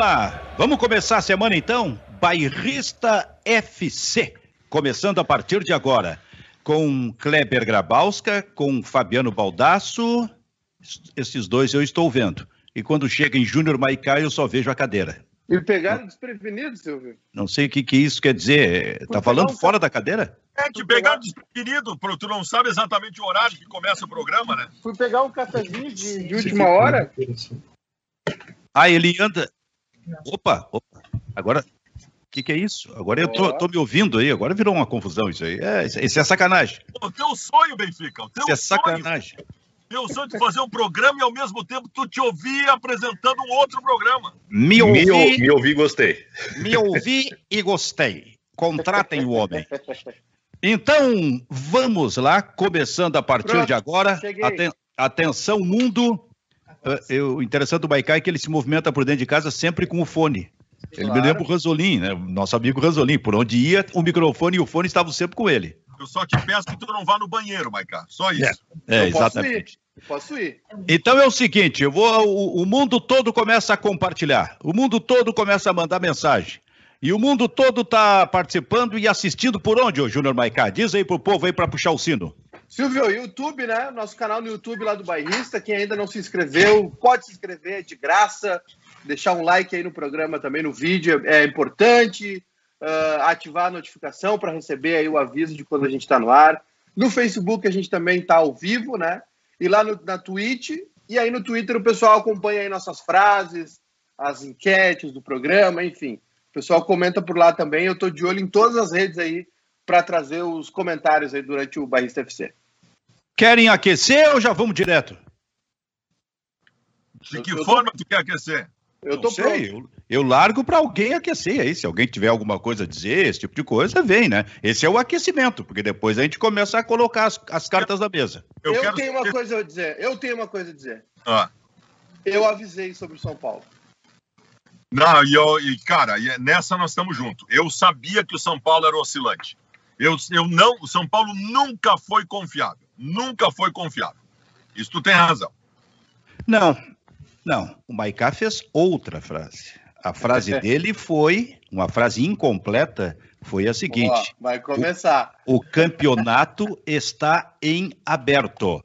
Vamos lá, vamos começar a semana então? Bairrista FC, começando a partir de agora, com Kleber Grabowska, com Fabiano Baldasso, esses dois eu estou vendo. E quando chega em Júnior Maicá, eu só vejo a cadeira. E pegaram desprevenido, Silvio. Não sei o que, que isso quer dizer. Tá falando fora da cadeira? É, te pegar desprevenido, tu não sabe exatamente o horário que começa o programa, né? Fui pegar um cafezinho de, de última hora. Ah, ele anda. Opa, opa. Agora, o que, que, é isso? Agora eu tô, tô, me ouvindo aí, agora virou uma confusão isso aí. É, isso é sacanagem. O teu sonho, Benfica. O teu isso é sacanagem. Sonho. Teu sonho de fazer um programa e ao mesmo tempo tu te ouvir apresentando um outro programa. Me ouvi, me, me ouvi e gostei. Me ouvi e gostei. Contratem o homem. Então, vamos lá, começando a partir Pronto, de agora. Aten atenção, mundo. Uh, o interessante do Baicá é que ele se movimenta por dentro de casa sempre com o fone. Ele claro. me lembra o Ranzolin, né? Nosso amigo Ranzolin. Por onde ia, o microfone e o fone estavam sempre com ele. Eu só te peço que tu não vá no banheiro, Maicá. Só isso. É, é exatamente. Posso ir. Então é o seguinte, eu vou, o, o, mundo todo começa a compartilhar, o mundo todo começa a mandar mensagem. E o mundo todo está participando e assistindo por onde, ô Júnior Maicá? Diz aí pro povo aí para puxar o sino. Silvio, YouTube, né? Nosso canal no YouTube lá do Bairrista. Quem ainda não se inscreveu, pode se inscrever de graça. Deixar um like aí no programa também, no vídeo, é importante uh, ativar a notificação para receber aí o aviso de quando a gente está no ar. No Facebook a gente também está ao vivo, né? E lá no, na Twitch. E aí no Twitter o pessoal acompanha aí nossas frases, as enquetes do programa, enfim. O pessoal comenta por lá também. Eu estou de olho em todas as redes aí para trazer os comentários aí durante o Barrista FC. Querem aquecer ou já vamos direto? De que eu, eu forma tô... tu quer aquecer? Eu tô sei, eu, eu, largo para alguém aquecer aí. Se alguém tiver alguma coisa a dizer, esse tipo de coisa, vem, né? Esse é o aquecimento, porque depois a gente começa a colocar as, as cartas na mesa. Eu, eu tenho uma coisa a dizer. Eu tenho uma coisa a dizer. Ah. Eu avisei sobre o São Paulo. Não, e, eu, e cara, nessa nós estamos juntos. Eu sabia que o São Paulo era oscilante. Eu, eu não, o São Paulo nunca foi confiável. Nunca foi confiável. Isso tu tem razão. Não, não, o Maicá fez outra frase. A frase dele foi, uma frase incompleta, foi a seguinte: vai começar. O, o campeonato está em aberto.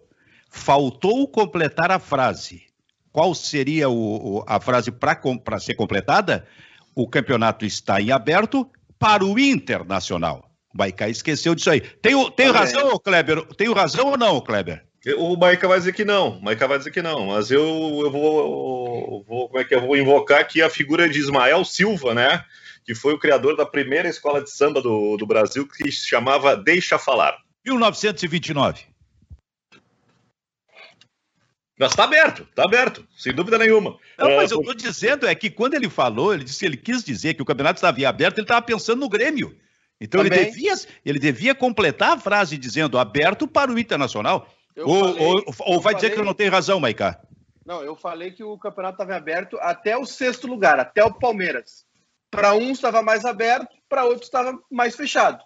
Faltou completar a frase. Qual seria o, o, a frase para ser completada? O campeonato está em aberto para o Internacional. O Maicá esqueceu disso aí. Tenho, tenho tá razão, Kleber? Tenho razão ou não, Kleber? O Maica vai dizer que não, o Maica vai dizer que não, mas eu, eu vou, vou, como é que eu vou invocar aqui a figura de Ismael Silva, né? Que foi o criador da primeira escola de samba do, do Brasil, que se chamava Deixa Falar. 1929. Mas está aberto, está aberto, sem dúvida nenhuma. Não, mas uh, eu estou dizendo é que quando ele falou, ele disse ele quis dizer que o campeonato estava aberto, ele estava pensando no Grêmio. Então ele devia, ele devia completar a frase dizendo aberto para o Internacional. Ou, falei, ou, ou, vai dizer que eu não tenho razão, Maicá? Não, eu falei que o campeonato estava aberto até o sexto lugar, até o Palmeiras. Para um estava mais aberto, para outro estava mais fechado.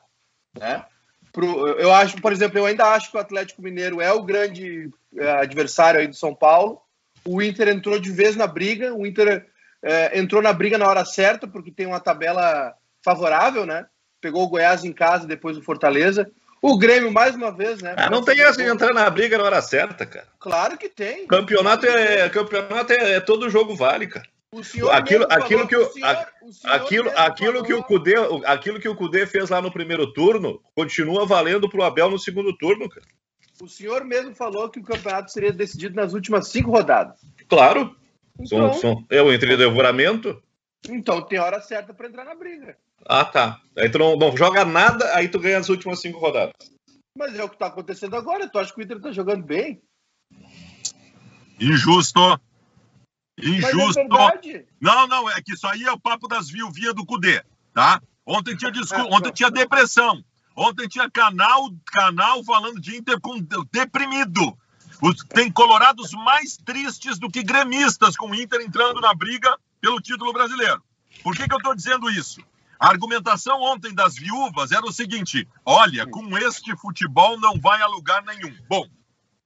Né? Pro, eu acho, por exemplo, eu ainda acho que o Atlético Mineiro é o grande é, adversário aí do São Paulo. O Inter entrou de vez na briga. O Inter é, entrou na briga na hora certa, porque tem uma tabela favorável, né? Pegou o Goiás em casa depois do Fortaleza. O Grêmio, mais uma vez, né? Ah, não tem essa de entrar na briga na hora certa, cara. Claro que tem. Campeonato, é, campeonato é, é todo jogo vale, cara. aquilo, aquilo que o, senhor, o aquilo, aquilo que o Cudê, aquilo que o Cudê fez lá no primeiro turno, continua valendo pro Abel no segundo turno, cara. O senhor mesmo falou que o campeonato seria decidido nas últimas cinco rodadas. Claro. Então, são, são, é o entredevoramento. Então tem hora certa para entrar na briga. Ah, tá. Aí tu não, não, joga nada, aí tu ganha as últimas cinco rodadas. Mas é o que tá acontecendo agora. Tu acha que o Inter tá jogando bem? Injusto. Injusto. É não, não, é que isso aí é o papo das viuvinhas do Cudê, tá? Ontem tinha, discu... Ontem tinha depressão. Ontem tinha canal, canal falando de Inter com deprimido. Tem colorados mais tristes do que gremistas com o Inter entrando na briga pelo título brasileiro. Por que, que eu estou dizendo isso? A argumentação ontem das viúvas era o seguinte: olha, com este futebol não vai a lugar nenhum. Bom,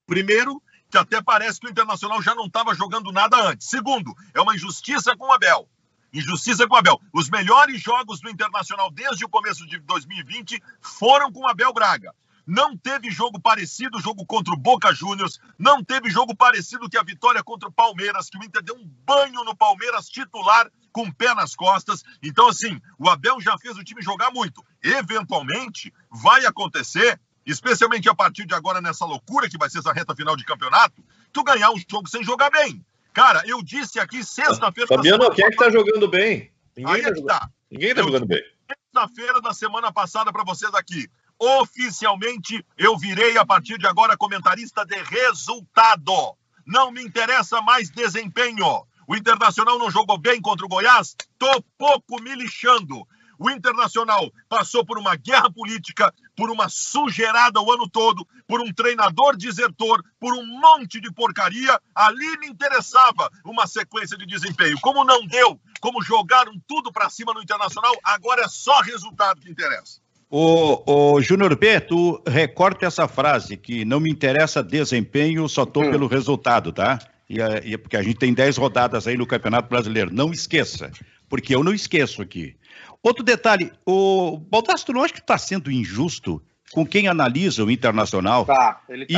primeiro, que até parece que o Internacional já não estava jogando nada antes. Segundo, é uma injustiça com o Abel. Injustiça com o Abel. Os melhores jogos do Internacional desde o começo de 2020 foram com o Abel Braga. Não teve jogo parecido, jogo contra o Boca Juniors, não teve jogo parecido que a vitória contra o Palmeiras, que o Inter deu um banho no Palmeiras titular com o pé nas costas. Então, assim, o Abel já fez o time jogar muito. Eventualmente, vai acontecer, especialmente a partir de agora, nessa loucura que vai ser essa reta final de campeonato, tu ganhar um jogo sem jogar bem. Cara, eu disse aqui sexta-feira. Fabiano, quem é que tá jogando bem? Ninguém Aí tá, jogando... tá. Ninguém tá eu jogando bem. Sexta-feira da semana passada para vocês aqui. Oficialmente, eu virei a partir de agora comentarista de resultado. Não me interessa mais desempenho. O Internacional não jogou bem contra o Goiás? Tô pouco me lixando. O Internacional passou por uma guerra política, por uma sujeirada o ano todo, por um treinador desertor, por um monte de porcaria. Ali me interessava uma sequência de desempenho. Como não deu, como jogaram tudo para cima no Internacional, agora é só resultado que interessa. O, o Júnior B, tu recorta essa frase que não me interessa desempenho, só tô hum. pelo resultado, tá? E, e, porque a gente tem 10 rodadas aí no Campeonato Brasileiro. Não esqueça, porque eu não esqueço aqui. Outro detalhe, o Baldastro não acha que está sendo injusto com quem analisa o Internacional tá, tá. E,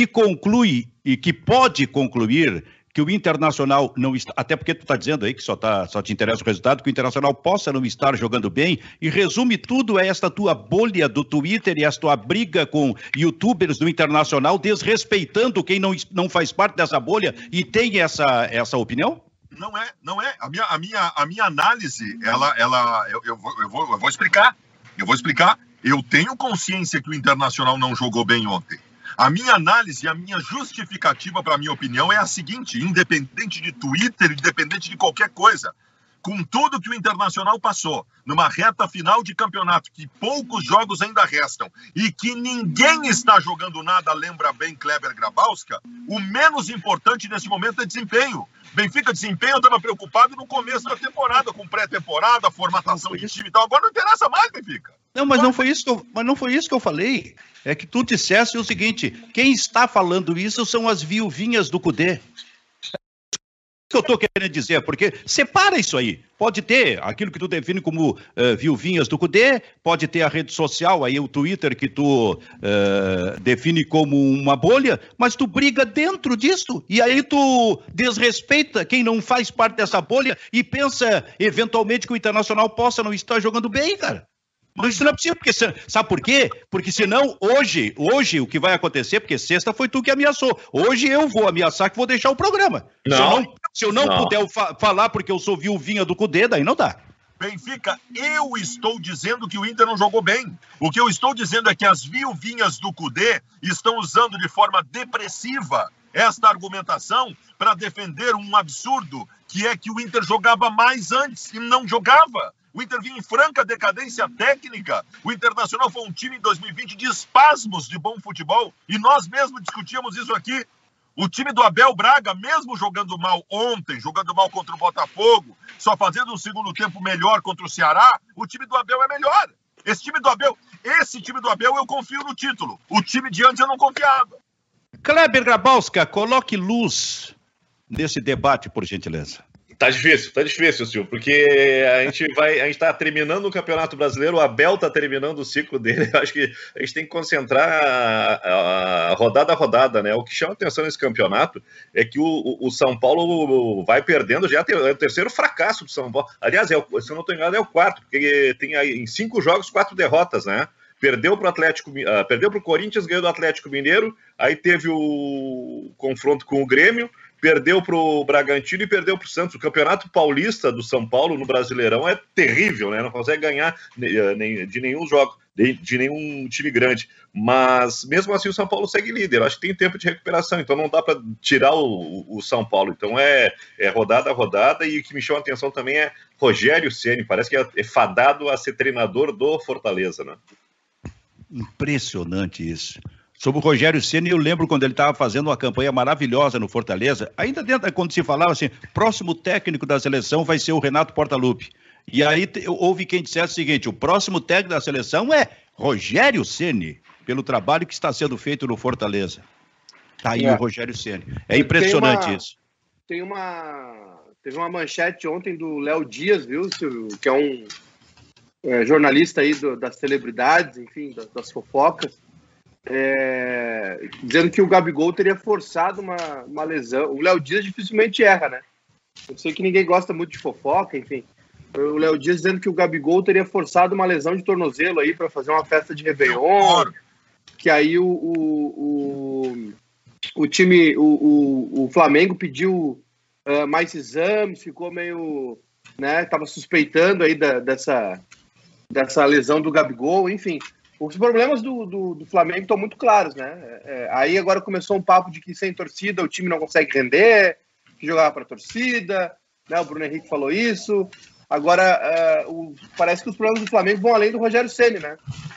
e conclui, e que pode concluir que o Internacional não está, até porque tu está dizendo aí que só, tá, só te interessa o resultado, que o Internacional possa não estar jogando bem, e resume tudo a esta tua bolha do Twitter e esta tua briga com youtubers do Internacional, desrespeitando quem não, não faz parte dessa bolha e tem essa, essa opinião? Não é, não é. A minha, a minha, a minha análise, ela, ela, eu, eu, vou, eu, vou, eu vou explicar. Eu vou explicar. Eu tenho consciência que o Internacional não jogou bem ontem. A minha análise, a minha justificativa para a minha opinião é a seguinte: independente de Twitter, independente de qualquer coisa, com tudo que o Internacional passou, numa reta final de campeonato, que poucos jogos ainda restam e que ninguém está jogando nada, lembra bem Kleber Grabowska, o menos importante nesse momento é desempenho. Benfica desempenho, eu estava preocupado no começo da temporada, com pré-temporada, formatação de time e tal. Agora não interessa mais, Benfica. Não, mas não foi isso que eu, mas não foi isso que eu falei. É que tu dissesse o seguinte: quem está falando isso são as viuvinhas do Cudê que eu estou querendo dizer, porque separa isso aí. Pode ter aquilo que tu define como uh, viuvinhas do CUDE, pode ter a rede social, aí o Twitter que tu uh, define como uma bolha, mas tu briga dentro disso, e aí tu desrespeita quem não faz parte dessa bolha e pensa eventualmente que o Internacional possa não estar jogando bem, cara. Mas isso não é possível, porque sabe por quê? Porque senão, hoje, hoje, o que vai acontecer, porque sexta foi tu que ameaçou. Hoje eu vou ameaçar que vou deixar o programa. Não. Se eu não, se eu não, não. puder fa falar porque eu sou viuvinha do Cudê, daí não dá. Benfica, eu estou dizendo que o Inter não jogou bem. O que eu estou dizendo é que as viuvinhas do Cudê estão usando de forma depressiva esta argumentação para defender um absurdo que é que o Inter jogava mais antes e não jogava. O Inter vinha em franca decadência técnica. O Internacional foi um time em 2020 de espasmos de bom futebol. E nós mesmos discutíamos isso aqui. O time do Abel Braga, mesmo jogando mal ontem, jogando mal contra o Botafogo, só fazendo um segundo tempo melhor contra o Ceará, o time do Abel é melhor. Esse time do Abel, esse time do Abel eu confio no título. O time de antes eu não confiava. Kleber Grabowska, coloque luz nesse debate, por gentileza. Tá difícil, tá difícil, Silvio, porque a gente vai, a gente tá terminando o Campeonato Brasileiro, o Abel tá terminando o ciclo dele. Eu acho que a gente tem que concentrar a, a rodada a rodada, né? O que chama atenção nesse campeonato é que o, o São Paulo vai perdendo, já é o terceiro fracasso do São Paulo. Aliás, é o, se eu não estou enganado, é o quarto, porque tem aí em cinco jogos quatro derrotas, né? Perdeu para o Atlético, uh, perdeu para o Corinthians, ganhou do Atlético Mineiro, aí teve o confronto com o Grêmio perdeu para o Bragantino e perdeu para o Santos. O Campeonato Paulista do São Paulo no Brasileirão é terrível, né? Não consegue ganhar eh, de nenhum jogo, de nenhum time grande. Mas mesmo assim o São Paulo segue líder. Acho que tem tempo de recuperação, então não dá para tirar o, o, São Paulo. Então é, é rodada a rodada e o que me chama a atenção também é Rogério Ceni. Parece que é, é fadado a ser treinador do Fortaleza, né? Impressionante isso. Sobre o Rogério Senna, eu lembro quando ele estava fazendo uma campanha maravilhosa no Fortaleza, ainda dentro, quando se falava assim, próximo técnico da seleção vai ser o Renato Portaluppi. E aí houve quem dissesse o seguinte: o próximo técnico da seleção é Rogério Ceni, pelo trabalho que está sendo feito no Fortaleza. Tá aí é. o Rogério Ceni. É impressionante tem uma, isso. Tem uma Teve uma manchete ontem do Léo Dias, viu, Silvio? Que é um é, jornalista aí do, das celebridades, enfim, das, das fofocas, é, dizendo que o Gabigol teria forçado uma, uma lesão. O Léo Dias dificilmente erra, né? Eu sei que ninguém gosta muito de fofoca, enfim. O Léo Dias dizendo que o Gabigol teria forçado uma lesão de tornozelo aí para fazer uma festa de Réveillon. Que aí o, o, o, o time, o, o, o, Flamengo pediu uh, mais exames, ficou meio. né? Tava suspeitando aí da, dessa, dessa lesão do Gabigol, enfim. Os problemas do, do, do Flamengo estão muito claros, né? É, é, aí agora começou um papo de que sem torcida o time não consegue render, que jogava para torcida, né? O Bruno Henrique falou isso. Agora, uh, o, parece que os problemas do Flamengo vão além do Rogério Ceni, né?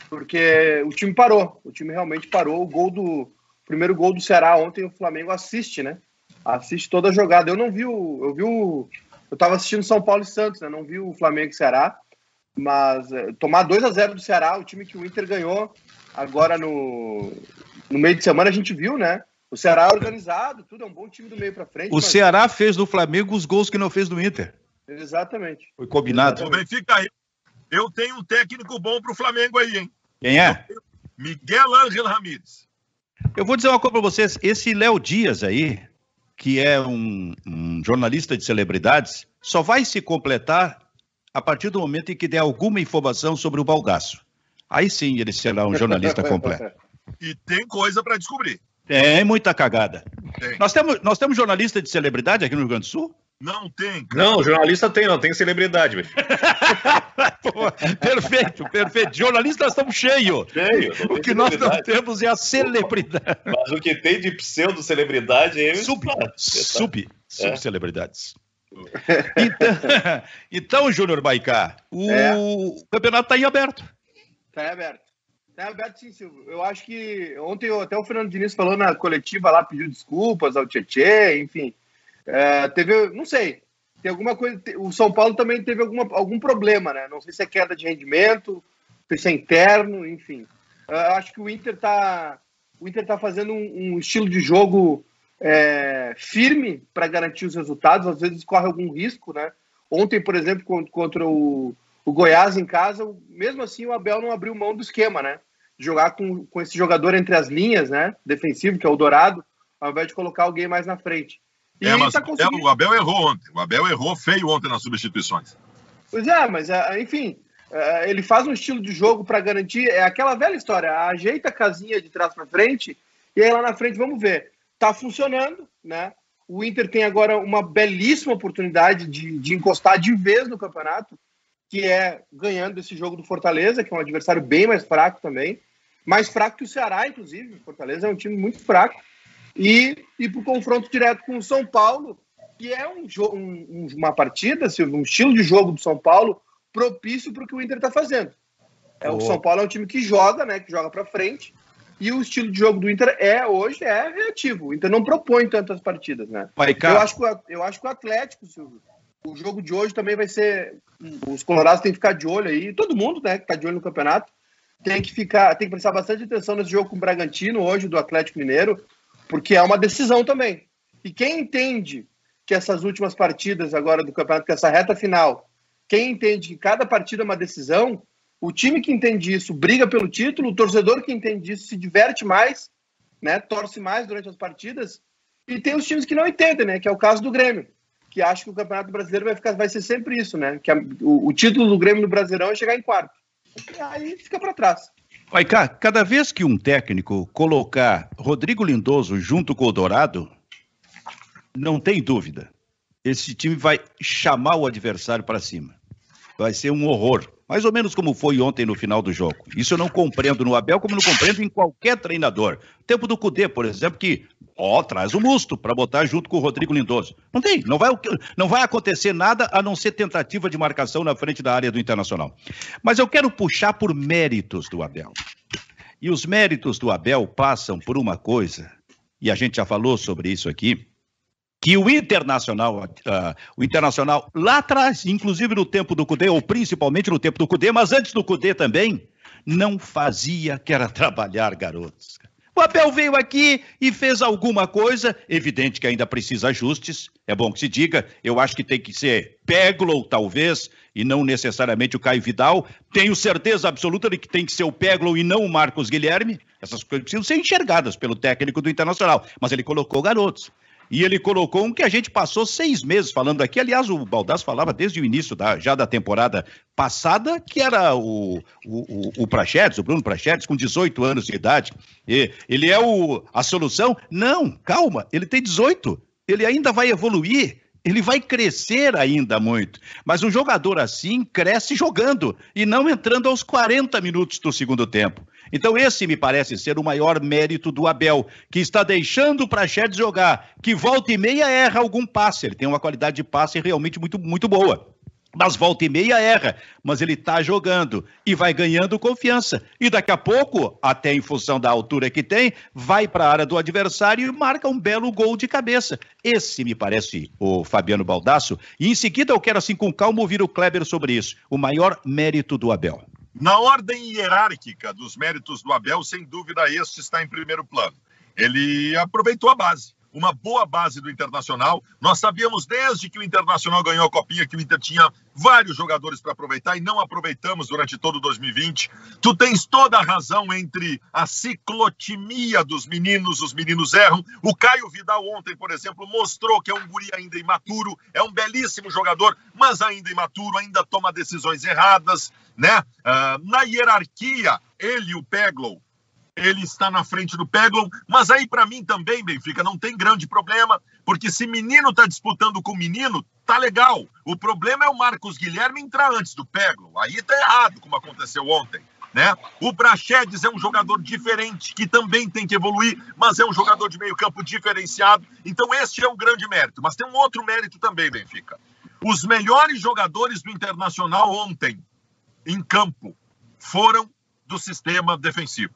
Porque o time parou, o time realmente parou. O gol do o primeiro gol do Ceará ontem o Flamengo assiste, né? Assiste toda a jogada. Eu não vi o, eu vi o, eu estava assistindo São Paulo e Santos, né? Não vi o Flamengo e Ceará. Mas é, tomar 2 a 0 do Ceará, o time que o Inter ganhou agora no, no meio de semana, a gente viu, né? O Ceará é organizado, tudo é um bom time do meio para frente. O mas... Ceará fez do Flamengo os gols que não fez do Inter. Exatamente. Foi combinado. Exatamente. Benfica aí. Eu tenho um técnico bom pro Flamengo aí, hein? Quem é? Miguel Ángel Ramírez. Eu vou dizer uma coisa para vocês. Esse Léo Dias aí, que é um, um jornalista de celebridades, só vai se completar a partir do momento em que der alguma informação sobre o Baldaço. Aí sim ele será um jornalista completo. E tem coisa para descobrir. Tem muita cagada. Tem. Nós, temos, nós temos jornalista de celebridade aqui no Rio Grande do Sul? Não tem. Cara. Não, jornalista tem, não tem celebridade. perfeito, perfeito. Jornalistas nós estamos cheios. Cheio, o que nós não temos é a celebridade. Mas o que tem de pseudo-celebridade é. Sub, sub, sub-celebridades. É. Então, então Júnior Baicá, o é. campeonato está em aberto. Está em aberto. Está em aberto, sim, Silvio. Eu acho que ontem até o Fernando Diniz falou na coletiva lá, pediu desculpas ao Tietê, enfim. É, teve, não sei, tem alguma coisa. O São Paulo também teve alguma, algum problema, né? Não sei se é queda de rendimento, se é interno, enfim. Eu acho que o Inter está o Inter tá fazendo um, um estilo de jogo é, firme para garantir os resultados, às vezes corre algum risco, né? Ontem, por exemplo, contra o, o Goiás em casa, mesmo assim o Abel não abriu mão do esquema, né? Jogar com, com esse jogador entre as linhas, né? Defensivo, que é o Dourado, ao invés de colocar alguém mais na frente. E é, mas tá conseguindo... o Abel errou ontem. O Abel errou feio ontem nas substituições. Pois é, mas é, enfim, é, ele faz um estilo de jogo para garantir. É aquela velha história: ajeita a casinha de trás para frente e aí lá na frente vamos ver está funcionando, né? O Inter tem agora uma belíssima oportunidade de, de encostar de vez no campeonato, que é ganhando esse jogo do Fortaleza, que é um adversário bem mais fraco também, mais fraco que o Ceará, inclusive. O Fortaleza é um time muito fraco. E, e para o confronto direto com o São Paulo, que é um, um, uma partida, um estilo de jogo do São Paulo propício para o que o Inter está fazendo. É, o São Paulo é um time que joga, né? Que joga para frente e o estilo de jogo do Inter é hoje é reativo. O Inter não propõe tantas partidas, né? Eu, acho que, eu acho que o Atlético, Silvio, o jogo de hoje também vai ser. Os Colorados têm que ficar de olho aí. Todo mundo, né, que está de olho no campeonato, tem que ficar, tem que prestar bastante atenção nesse jogo com o Bragantino hoje do Atlético Mineiro, porque é uma decisão também. E quem entende que essas últimas partidas agora do campeonato, que essa reta final, quem entende que cada partida é uma decisão, o time que entende isso briga pelo título, o torcedor que entende isso se diverte mais, né? Torce mais durante as partidas. E tem os times que não entendem, né? Que é o caso do Grêmio, que acha que o Campeonato Brasileiro vai, ficar, vai ser sempre isso, né? Que a, o, o, título do Grêmio no Brasileirão é chegar em quarto. E aí fica para trás. Vai cá, cada vez que um técnico colocar Rodrigo Lindoso junto com o Dourado, não tem dúvida, esse time vai chamar o adversário para cima. Vai ser um horror. Mais ou menos como foi ontem no final do jogo. Isso eu não compreendo no Abel, como não compreendo em qualquer treinador. Tempo do Cudê, por exemplo, que, ó, traz o Musto para botar junto com o Rodrigo Lindoso. Não tem, não vai, não vai acontecer nada a não ser tentativa de marcação na frente da área do Internacional. Mas eu quero puxar por méritos do Abel. E os méritos do Abel passam por uma coisa, e a gente já falou sobre isso aqui, que o Internacional, uh, o Internacional lá atrás, inclusive no tempo do Cudê, ou principalmente no tempo do Cudê, mas antes do Cudê também, não fazia que era trabalhar garotos. O Abel veio aqui e fez alguma coisa, evidente que ainda precisa ajustes, é bom que se diga, eu acho que tem que ser Peglow, talvez, e não necessariamente o Caio Vidal. Tenho certeza absoluta de que tem que ser o Peglow e não o Marcos Guilherme. Essas coisas precisam ser enxergadas pelo técnico do Internacional, mas ele colocou garotos. E ele colocou um que a gente passou seis meses falando aqui. Aliás, o Baldasso falava desde o início da, já da temporada passada, que era o, o, o, o Prachedes, o Bruno Prachedes, com 18 anos de idade. E, ele é o, a solução? Não, calma, ele tem 18. Ele ainda vai evoluir. Ele vai crescer ainda muito. Mas um jogador assim cresce jogando e não entrando aos 40 minutos do segundo tempo. Então, esse me parece ser o maior mérito do Abel, que está deixando o Praxedes jogar, que volta e meia erra algum passe. Ele tem uma qualidade de passe realmente muito, muito boa. Mas volta e meia erra, mas ele está jogando e vai ganhando confiança. E daqui a pouco, até em função da altura que tem, vai para a área do adversário e marca um belo gol de cabeça. Esse me parece o Fabiano Baldasso. E em seguida eu quero, assim, com calma, ouvir o Kleber sobre isso. O maior mérito do Abel. Na ordem hierárquica dos méritos do Abel, sem dúvida, este está em primeiro plano. Ele aproveitou a base uma boa base do Internacional. Nós sabíamos desde que o Internacional ganhou a Copinha que o Inter tinha vários jogadores para aproveitar e não aproveitamos durante todo 2020. Tu tens toda a razão entre a ciclotimia dos meninos, os meninos erram. O Caio Vidal ontem, por exemplo, mostrou que é um guri ainda imaturo, é um belíssimo jogador, mas ainda imaturo, ainda toma decisões erradas, né? Uh, na hierarquia, ele e o Peglow ele está na frente do Peglon, mas aí para mim também, Benfica, não tem grande problema, porque se menino está disputando com menino, tá legal. O problema é o Marcos Guilherme entrar antes do Peglon. Aí tá errado, como aconteceu ontem. Né? O Prachedes é um jogador diferente, que também tem que evoluir, mas é um jogador de meio campo diferenciado. Então este é um grande mérito. Mas tem um outro mérito também, Benfica. Os melhores jogadores do Internacional ontem, em campo, foram do sistema defensivo.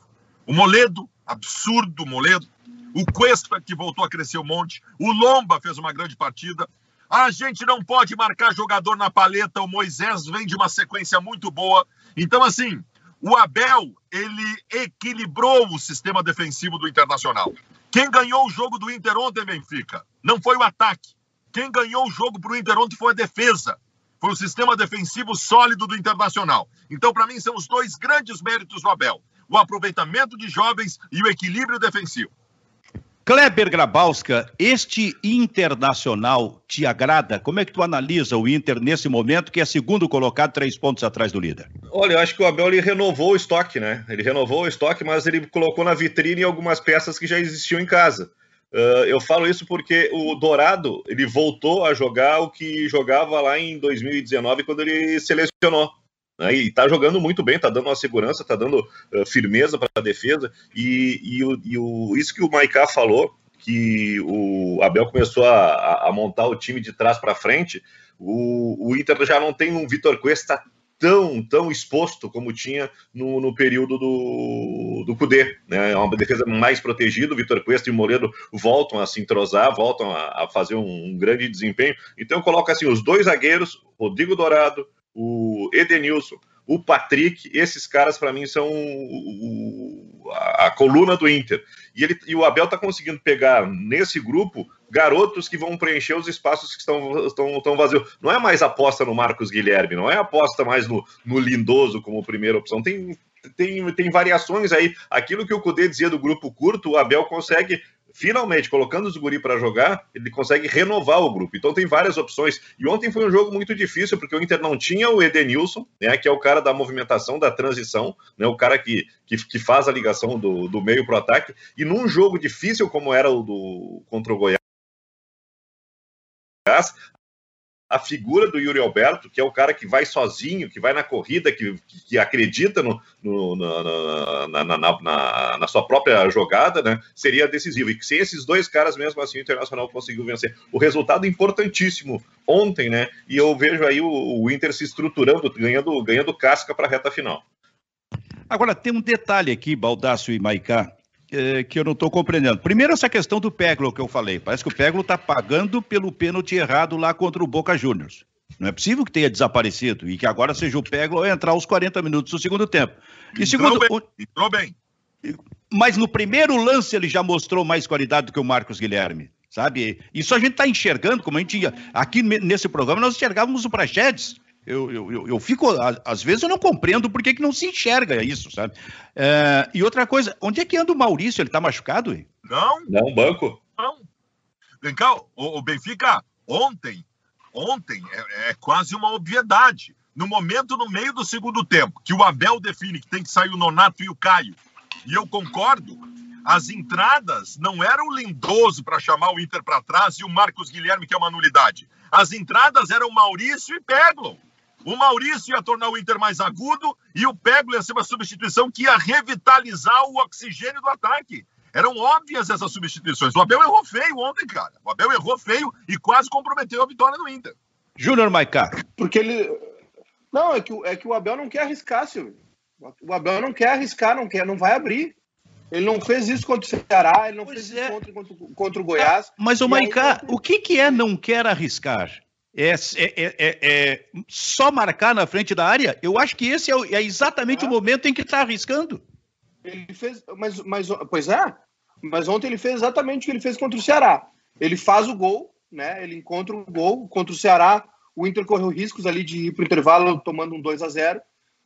O Moledo, absurdo Moledo. O Cuesta, que voltou a crescer um monte. O Lomba fez uma grande partida. A gente não pode marcar jogador na paleta. O Moisés vem de uma sequência muito boa. Então, assim, o Abel, ele equilibrou o sistema defensivo do Internacional. Quem ganhou o jogo do Inter ontem, Benfica, não foi o ataque. Quem ganhou o jogo para o Inter ontem foi a defesa. Foi o sistema defensivo sólido do Internacional. Então, para mim, são os dois grandes méritos do Abel o aproveitamento de jovens e o equilíbrio defensivo. Kleber Grabowska, este internacional te agrada? Como é que tu analisa o Inter nesse momento, que é segundo colocado, três pontos atrás do líder? Olha, eu acho que o Abel ele renovou o estoque, né? Ele renovou o estoque, mas ele colocou na vitrine algumas peças que já existiam em casa. Uh, eu falo isso porque o Dourado ele voltou a jogar o que jogava lá em 2019 quando ele selecionou. Né? E está jogando muito bem, está dando uma segurança, está dando uh, firmeza para a defesa. E, e, o, e o, isso que o Maiká falou, que o Abel começou a, a montar o time de trás para frente, o, o, Inter já não tem um Vitor Cuesta tão, tão exposto como tinha no, no período do, do Cudê. Né? É uma defesa mais protegida, o Vitor Cuesta e o Moledo voltam a se entrosar, voltam a, a fazer um, um, grande desempenho. Então eu coloco assim, os dois zagueiros, Rodrigo Dourado, o Edenilson, o Patrick, esses caras para mim são o, a, a, coluna do Inter. E, ele, e o Abel está conseguindo pegar nesse grupo garotos que vão preencher os espaços que estão, estão, estão vazios. Não é mais aposta no Marcos Guilherme, não é aposta mais no, no Lindoso como primeira opção. Tem, tem, tem variações aí. Aquilo que o Cudê dizia do grupo curto, o Abel consegue finalmente, colocando os guri para jogar, ele consegue renovar o grupo. Então tem várias opções. E ontem foi um jogo muito difícil, porque o Inter não tinha o Edenilson, né, que é o cara da movimentação, da transição, né, o cara que, que, que faz a ligação do, do meio para o ataque. E num jogo difícil como era o do contra o Goiás, a figura do Yuri Alberto, que é o cara que vai sozinho, que vai na corrida, que, que acredita no, no na, na, na, na, sua própria jogada, né, seria decisivo. E sem esses dois caras, mesmo assim, o Internacional conseguiu vencer. O resultado importantíssimo ontem, né? E eu vejo aí o, o Inter se estruturando, ganhando, ganhando casca para a reta final. Agora, tem um detalhe aqui, Baldaço e Maicá, é, que eu não estou compreendendo. Primeiro, essa questão do Peglo que eu falei. Parece que o Peglo está pagando pelo pênalti errado lá contra o Boca Juniors. Não é possível que tenha desaparecido e que agora seja o Peglo entrar aos 40 minutos do segundo tempo. E segundo, entrou bem. Entrou bem. mas no primeiro lance ele já mostrou mais qualidade do que o Marcos Guilherme, sabe? Isso a gente está enxergando, como a gente ia. Aqui nesse programa nós enxergávamos o Prachedes. Eu, eu, eu, fico, às vezes eu não compreendo por que, que não se enxerga isso, sabe? É, e outra coisa, onde é que anda o Maurício? Ele tá machucado? Hein? Não. Não, banco. Não. Vem cá, o, o Benfica, ontem, ontem, é, é, quase uma obviedade. No momento, no meio do segundo tempo, que o Abel define que tem que sair o Nonato e o Caio, e eu concordo, as entradas não eram lindoso para chamar o Inter para trás e o Marcos Guilherme, que é uma nulidade. As entradas eram Maurício e Peglo. O Maurício ia tornar o Inter mais agudo e o Peglo ia ser uma substituição que ia revitalizar o oxigênio do ataque. Eram óbvias essas substituições. O Abel errou feio ontem, cara. O Abel errou feio e quase comprometeu a vitória no Inter. Júnior Maicá. Porque ele. Não, é que, é que o Abel não quer arriscar, Silvio. O Abel não quer arriscar, não quer, não vai abrir. Ele não fez isso contra o Ceará, ele não pois fez é. isso contra, contra, contra, o Goiás. Mas, o Maicá, aí... o que, que é não quer arriscar? É, é, é, é, só marcar na frente da área? Eu acho que esse é, é exatamente o momento em que está arriscando. Ele fez, mas, mas, pois é, mas ontem ele fez exatamente o que ele fez contra o Ceará. Ele faz o gol, né? Ele encontra o gol contra o Ceará. O Inter correu riscos ali de ir para o intervalo tomando um 2 a 0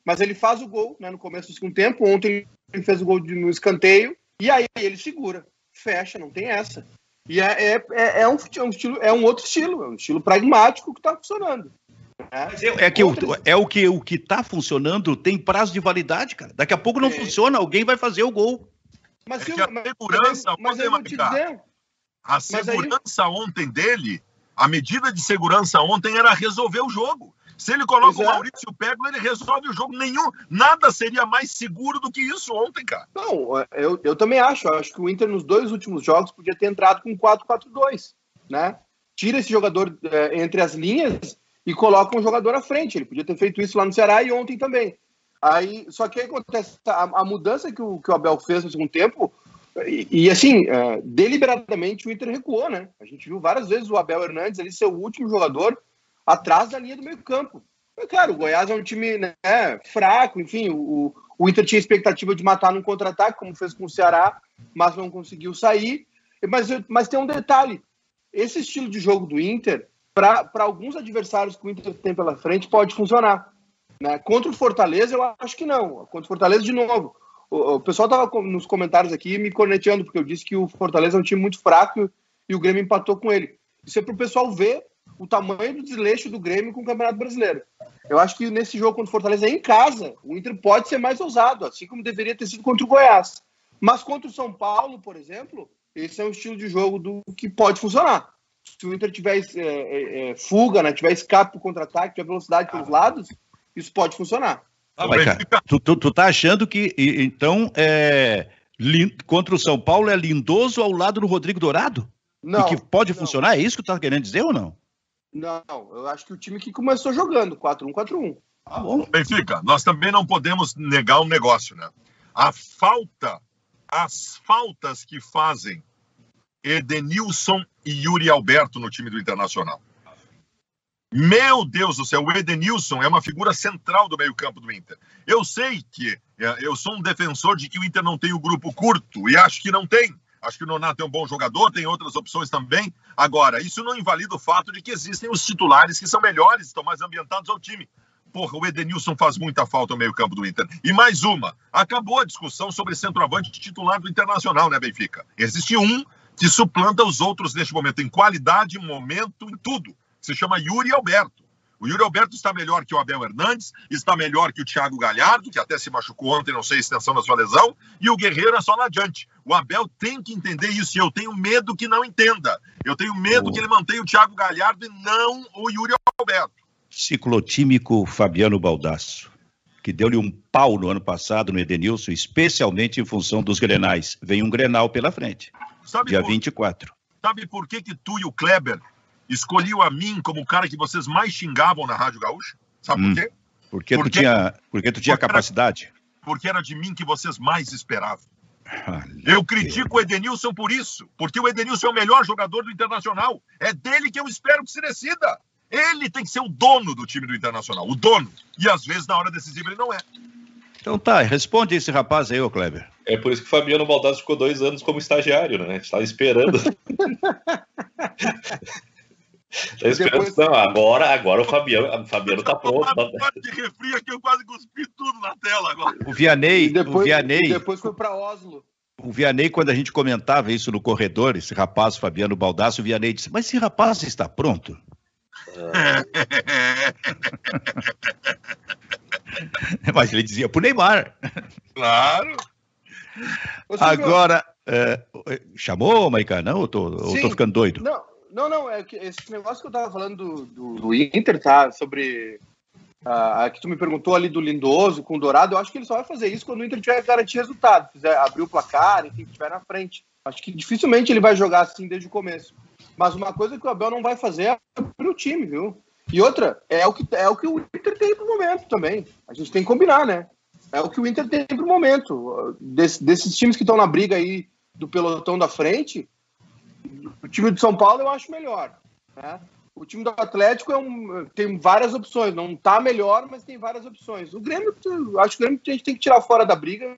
mas ele faz o gol né, no começo do segundo tempo. Ontem ele fez o gol de, no escanteio e aí ele segura, fecha, não tem essa. E é, é, é, é, um, é um estilo, é um outro estilo, é um estilo pragmático que está funcionando. É, é que o, é o que o que está funcionando tem prazo de validade, cara. Daqui a pouco não é. funciona, alguém vai fazer o gol. Mas, é a segurança, mas, mas ontem, dizer, a segurança aí... ontem dele, a medida de segurança ontem era resolver o jogo. Se ele coloca o Maurício Pego, ele resolve o jogo. Nenhum, nada seria mais seguro do que isso ontem, cara. Não, eu, eu também acho. Eu acho que o Inter nos dois últimos jogos podia ter entrado com 4-4-2, né? Tira esse jogador é, entre as linhas e coloca um jogador à frente. Ele podia ter feito isso lá no Ceará e ontem também. Aí, só que aí acontece a, a mudança que o, que o Abel fez no segundo tempo, e, e assim, é, deliberadamente o Inter recuou, né? A gente viu várias vezes o Abel Hernandes ali ser o último jogador atrás da linha do meio campo. Mas, claro, o Goiás é um time né, fraco, enfim, o, o Inter tinha expectativa de matar num contra-ataque, como fez com o Ceará, mas não conseguiu sair. Mas, mas tem um detalhe: esse estilo de jogo do Inter, para alguns adversários que o Inter tem pela frente, pode funcionar. Né? Contra o Fortaleza, eu acho que não. Contra o Fortaleza, de novo. O, o pessoal estava nos comentários aqui me corneteando, porque eu disse que o Fortaleza é um time muito fraco e o Grêmio empatou com ele. Isso é para o pessoal ver o tamanho do desleixo do Grêmio com o Campeonato Brasileiro. Eu acho que nesse jogo contra o Fortaleza, em casa, o Inter pode ser mais ousado, assim como deveria ter sido contra o Goiás. Mas contra o São Paulo, por exemplo, esse é um estilo de jogo do que pode funcionar. Se o Inter tiver é, é, é fuga, né, tiver escape para contra-ataque, tiver velocidade pelos lados, isso pode funcionar. Ah, cara, tu, tu, tu, tá achando que, então, é, contra o São Paulo é lindoso ao lado do Rodrigo Dourado? Não. E que pode não. funcionar? É isso que tu tá querendo dizer ou não? Não, eu acho que o time que começou jogando 4-1-4-1. Tá bom. Benfica, nós também não podemos negar um negócio, né? A falta, as faltas que fazem Edenilson e Yuri Alberto no time do Internacional. Meu Deus do céu, o Edenilson é uma figura central do meio-campo do Inter. Eu sei que é, eu sou um defensor de que o Inter não tem o grupo curto, e acho que não tem. Acho que o Nonato é um bom jogador, tem outras opções também. Agora, isso não invalida o fato de que existem os titulares que são melhores, estão mais ambientados ao time. Porra, o Edenilson faz muita falta no meio-campo do Inter. E mais uma: acabou a discussão sobre centroavante titular do Internacional, né, Benfica? Existe um que suplanta os outros neste momento, em qualidade, momento, em tudo. Se chama Yuri Alberto. O Yuri Alberto está melhor que o Abel Hernandes, está melhor que o Thiago Galhardo, que até se machucou ontem, não sei a extensão da sua lesão, e o Guerreiro é só lá adiante. O Abel tem que entender isso, e eu tenho medo que não entenda. Eu tenho medo oh. que ele mantenha o Thiago Galhardo e não o Yuri Alberto. Ciclotímico Fabiano Baldasso, que deu-lhe um pau no ano passado no Edenilson, especialmente em função dos grenais. Vem um grenal pela frente, sabe dia por, 24. Sabe por que, que tu e o Kleber escolhiu a mim como o cara que vocês mais xingavam na Rádio Gaúcha? Sabe hum, por quê? Porque, porque, tu tinha, porque tu tinha porque capacidade. Era, porque era de mim que vocês mais esperavam. Eu critico o Edenilson por isso, porque o Edenilson é o melhor jogador do Internacional. É dele que eu espero que se decida. Ele tem que ser o dono do time do Internacional, o dono. E às vezes, na hora decisiva, ele não é. Então tá, responde esse rapaz aí, ô Kleber. É por isso que o Fabiano Baldassi ficou dois anos como estagiário, né? A gente estava esperando. Tá esperando, depois... não, agora, agora o Fabiano, o Fabiano tá pronto. Tá... de refri aqui, eu quase cuspi tudo na tela agora. O Vianney, depois, o Vianney, depois foi para Oslo. O Vianney, quando a gente comentava isso no corredor, esse rapaz, Fabiano Baldassi, o Vianney disse, mas esse rapaz está pronto? mas ele dizia pro Neymar. Claro. Agora, é, chamou, Maicá? Não, ou tô, ou tô ficando doido? Não, não, não, é que esse negócio que eu tava falando do, do, do Inter, tá? Sobre a que tu me perguntou ali do Lindoso com o Dourado, eu acho que ele só vai fazer isso quando o Inter tiver garantir resultado, fizer abrir o placar, enfim, estiver na frente. Acho que dificilmente ele vai jogar assim desde o começo. Mas uma coisa que o Abel não vai fazer é abrir o time, viu? E outra, é o que, é o, que o Inter tem pro momento também. A gente tem que combinar, né? É o que o Inter tem pro momento. Des, desses times que estão na briga aí do pelotão da frente, o time de São Paulo eu acho melhor. Né? O time do Atlético é um, tem várias opções. Não está melhor, mas tem várias opções. O Grêmio, acho que o Grêmio a gente tem que tirar fora da briga,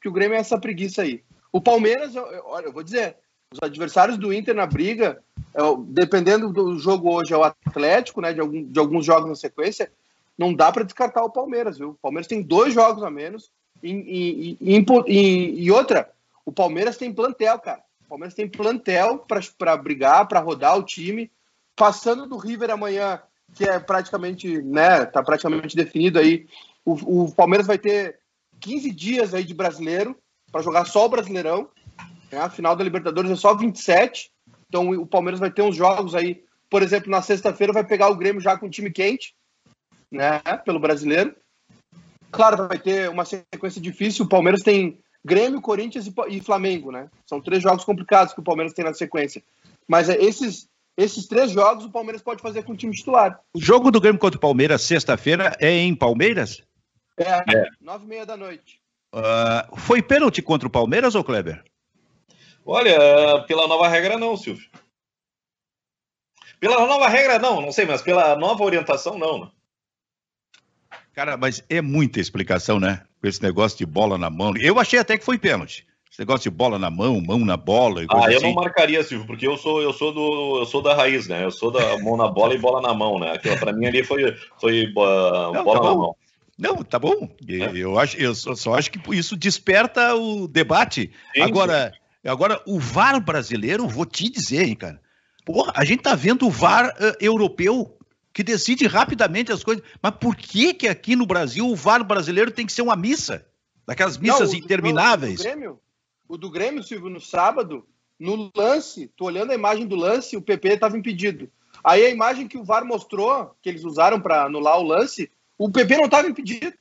que o Grêmio é essa preguiça aí. O Palmeiras, olha, eu vou dizer, os adversários do Inter na briga, é, dependendo do jogo hoje, é o Atlético, né? De, algum, de alguns jogos na sequência, não dá para descartar o Palmeiras, viu? O Palmeiras tem dois jogos a menos. E, e, e, e outra, o Palmeiras tem plantel, cara. Palmeiras tem plantel para brigar, para rodar o time. Passando do River amanhã, que é praticamente, né, tá praticamente definido aí, o, o Palmeiras vai ter 15 dias aí de brasileiro para jogar só o Brasileirão. Né? A final da Libertadores é só 27. Então o Palmeiras vai ter uns jogos aí, por exemplo, na sexta-feira vai pegar o Grêmio já com o time quente, né, pelo Brasileiro. Claro, vai ter uma sequência difícil. O Palmeiras tem Grêmio, Corinthians e, Flamengo, né? São três jogos complicados que o Palmeiras tem na sequência. Mas é, esses, esses três jogos o Palmeiras pode fazer com o time titular. O jogo do Grêmio contra o Palmeiras, sexta-feira, é em Palmeiras? É, é. nove e meia da noite. Uh, foi pênalti contra o Palmeiras ou Kleber? Olha, pela nova regra não, Silvio. Pela nova regra não, não sei, mas pela nova orientação não. Né? Cara, mas é muita explicação, né? Com esse negócio de bola na mão. Eu achei até que foi pênalti. Esse negócio de bola na mão, mão na bola. ah, eu assim. não marcaria, Silvio, porque eu sou, eu sou do, eu sou da raiz, né? Eu sou da mão na bola e bola na mão, né? Aquilo para mim ali foi, foi uh, não, bola tá na mão. Não, tá bom. É. Eu acho, eu só, só, acho que isso desperta o debate. Sim, agora, sim. agora o VAR brasileiro, vou te dizer, hein, cara. Porra, a gente tá vendo o VAR uh, europeu que decide rapidamente as coisas. Mas por que que aqui no Brasil o VAR brasileiro tem que ser uma missa? Daquelas missas não, intermináveis? O do, Grêmio, o do Grêmio, Silvio, no sábado, no lance, tô olhando a imagem do lance, o PP estava impedido. Aí a imagem que o VAR mostrou, que eles usaram para anular o lance, o PP não estava impedido.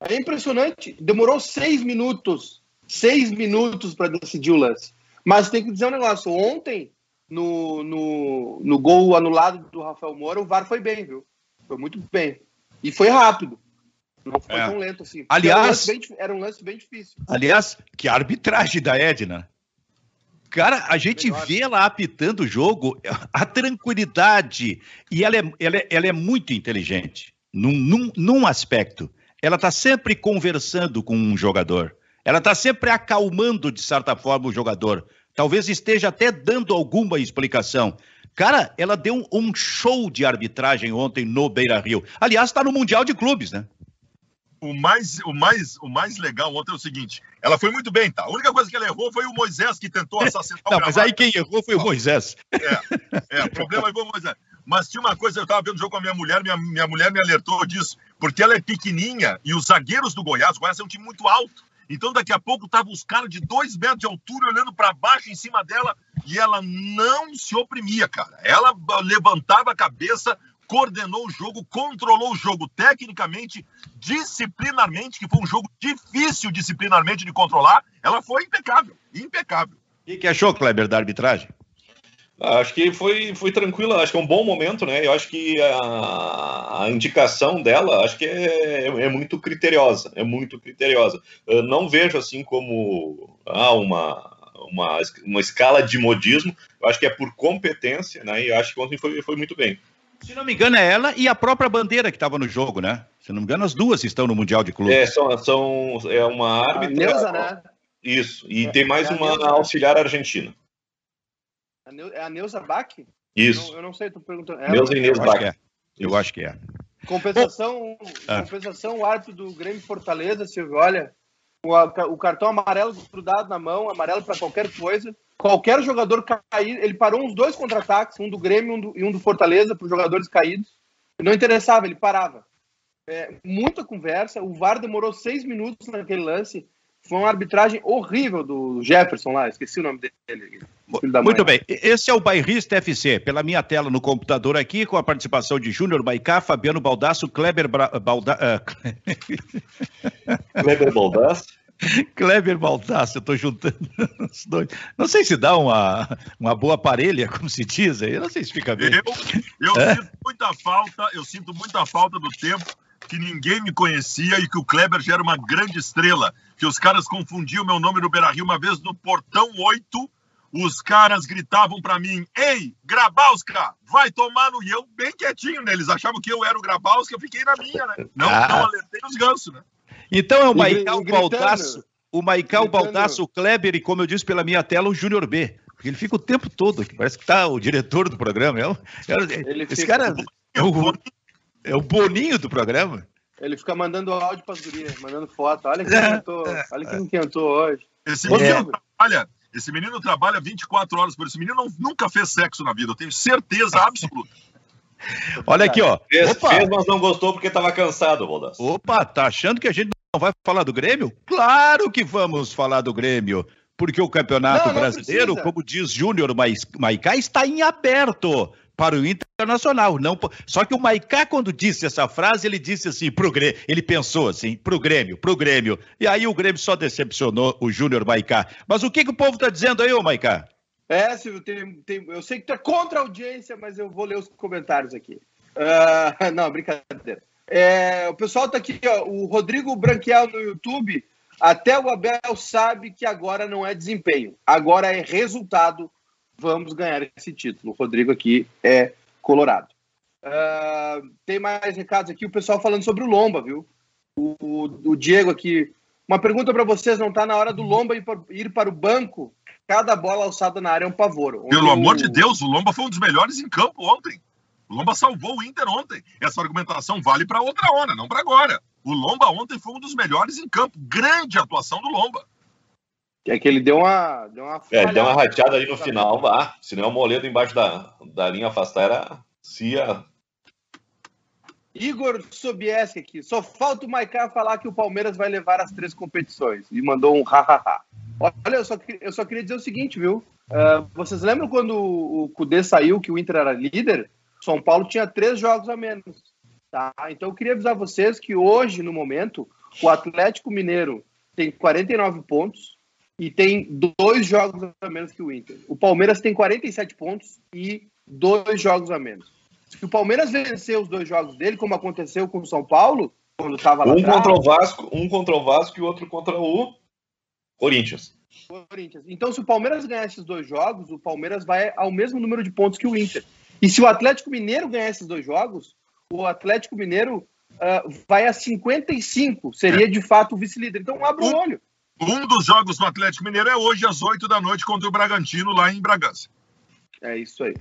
É impressionante. Demorou seis minutos. Seis minutos para decidir o lance. Mas tem que dizer um negócio. Ontem, no, no, no gol anulado do Rafael Moura, o VAR foi bem, viu? Foi muito bem. E foi rápido. Não foi é. tão lento assim. Aliás, era um, lance bem, era um lance bem difícil. Aliás, que arbitragem da Edna. Cara, a gente Melhor. vê ela apitando o jogo, a tranquilidade. E ela é, ela é, ela é muito inteligente, num, num, num aspecto. Ela está sempre conversando com um jogador. Ela está sempre acalmando, de certa forma, o jogador. Talvez esteja até dando alguma explicação. Cara, ela deu um, show de arbitragem ontem no Beira Rio. Aliás, está no Mundial de Clubes, né? O mais, o, mais, o mais legal ontem é o seguinte: ela foi muito bem, tá? A única coisa que ela errou foi o Moisés que tentou assassinar o Não, mas aí quem errou foi o Moisés. É, é o problema foi o Moisés. Mas tinha uma coisa, eu estava vendo o jogo com a minha mulher, minha, minha mulher me alertou disso, porque ela é pequenininha e os zagueiros do Goiás, o Goiás é um time muito alto. Então, daqui a pouco, estavam os caras de dois metros de altura olhando para baixo em cima dela e ela não se oprimia, cara. Ela levantava a cabeça, coordenou o jogo, controlou o jogo tecnicamente, disciplinarmente, que foi um jogo difícil disciplinarmente de controlar. Ela foi impecável, impecável. Que, que achou, Kleber, da arbitragem? Acho que foi, foi tranquila, acho que é um bom momento, né? Eu acho que a, a indicação dela, acho que é, é, muito criteriosa, é muito criteriosa. Eu não vejo assim como ah, uma, uma, uma escala de modismo, eu acho que é por competência, né? E acho que ontem foi, foi muito bem. Se não me engano, é ela e a própria bandeira que estava no jogo, né? Se não me engano, as duas estão no Mundial de Clubes. É, são, são é uma árbitra. A Neuza, né? Isso. E é, tem mais é uma auxiliar argentina. É a Neuza Bach? Isso. Eu não, eu não sei, tô perguntando. Ela, Neuza Inês Bach. É. Eu acho que é. Compensação, ah. compensação, o árbitro do Grêmio Fortaleza, Silvio, olha, o, o cartão amarelo grudado na mão, amarelo para qualquer coisa. Qualquer jogador cair, ele parou uns dois contra-ataques, um do Grêmio um do, e um do Fortaleza, para os jogadores caídos. Não interessava, ele parava. É, muita conversa. O VAR demorou seis minutos naquele lance. Foi uma arbitragem horrível do Jefferson lá, esqueci o nome dele. Muito bem, esse é o Bairrista FC, pela minha tela no computador aqui, com a participação de Júnior Maicá, Fabiano Baldasso, Kleber Bra... Balda... Uh... Kleber Baldasso? Kleber Baldasso, eu estou juntando os dois. Não sei se dá uma, uma boa parelha, como se diz aí, eu não sei se fica bem. Eu, eu é? sinto muita falta, eu sinto muita falta do tempo que ninguém me conhecia e que o Kleber já era uma grande estrela. Que os caras confundiam meu nome no Beira Rio uma vez no portão 8. Os caras gritavam para mim: Ei, Grabowska, vai tomar no. E eu bem quietinho, né? Eles achavam que eu era o Grabowska, eu fiquei na minha, né? Não, ah. não alertei os gansos, né? Então é o Maical Baldasso, o Maical Baldasso, o Kleber e, como eu disse pela minha tela, o Júnior B. Porque ele fica o tempo todo, parece que tá o diretor do programa. É, o, é, esse fica... cara é o, é o Boninho do programa. Ele fica mandando áudio para as gurias, mandando foto. Olha quem é, cantou, é, olha quem cantou hoje. Esse menino, trabalha, esse menino trabalha 24 horas por isso. Esse menino nunca fez sexo na vida, eu tenho certeza absoluta. Olha aqui, ó. Fez, Opa. fez mas não gostou porque estava cansado, Baldasso. Opa, tá achando que a gente não vai falar do Grêmio? Claro que vamos falar do Grêmio. Porque o Campeonato não, não Brasileiro, precisa. como diz Júnior Maicá, está em aberto para o Internacional. Não, só que o Maicá, quando disse essa frase, ele disse assim pro Grêmio, ele pensou assim, pro Grêmio, pro Grêmio. E aí o Grêmio só decepcionou o Júnior Maicá. Mas o que, que o povo está dizendo aí, ô Maicá? É, Silvio, tem, tem, eu sei que tu é contra a audiência, mas eu vou ler os comentários aqui. Uh, não, brincadeira. É, o pessoal está aqui, ó, o Rodrigo Branquiel no YouTube. Até o Abel sabe que agora não é desempenho, agora é resultado vamos ganhar esse título. O Rodrigo aqui é colorado. Uh, tem mais recados aqui, o pessoal falando sobre o Lomba, viu? O, o, o Diego aqui. Uma pergunta para vocês: não está na hora do Lomba ir para, ir para, o banco? Cada bola alçada na área é um pavor. Pelo amor de Deus, o Lomba foi um dos melhores em campo ontem. O Lomba salvou o Inter ontem. Essa argumentação vale para outra hora, não para agora. O Lomba ontem foi um dos melhores em campo. Grande atuação do Lomba. É que ele deu uma. Deu uma, é, deu uma rateada ali no final, vá. Se não é o Moledo embaixo da, da linha afastar, era Cia. Igor Sobieski aqui. Só falta o Maiká falar que o Palmeiras vai levar as três competições. E mandou um hahaha. Olha, eu só, eu só queria dizer o seguinte, viu? Uh, vocês lembram quando o Cudê saiu, que o Inter era líder? São Paulo tinha três jogos a menos. Tá? Então eu queria avisar vocês que hoje, no momento, o Atlético Mineiro tem 49 pontos, e tem dois jogos a menos que o Inter. O Palmeiras tem 47 pontos e dois jogos a menos. Se o Palmeiras vencer os dois jogos dele, como aconteceu com o São Paulo, quando estava lá um atrás, contra o Vasco, um contra o Vasco e o outro contra o Corinthians. Corinthians. Então, se o Palmeiras ganhar esses dois jogos, o Palmeiras vai ao mesmo número de pontos que o Inter. E se o Atlético Mineiro ganhar esses dois jogos, o Atlético Mineiro uh, vai a 55, seria de fato o vice-líder. Então, abre o olho. Um dos jogos do Atlético Mineiro é hoje às 8 da noite contra o Bragantino, lá em Bragança. É isso aí.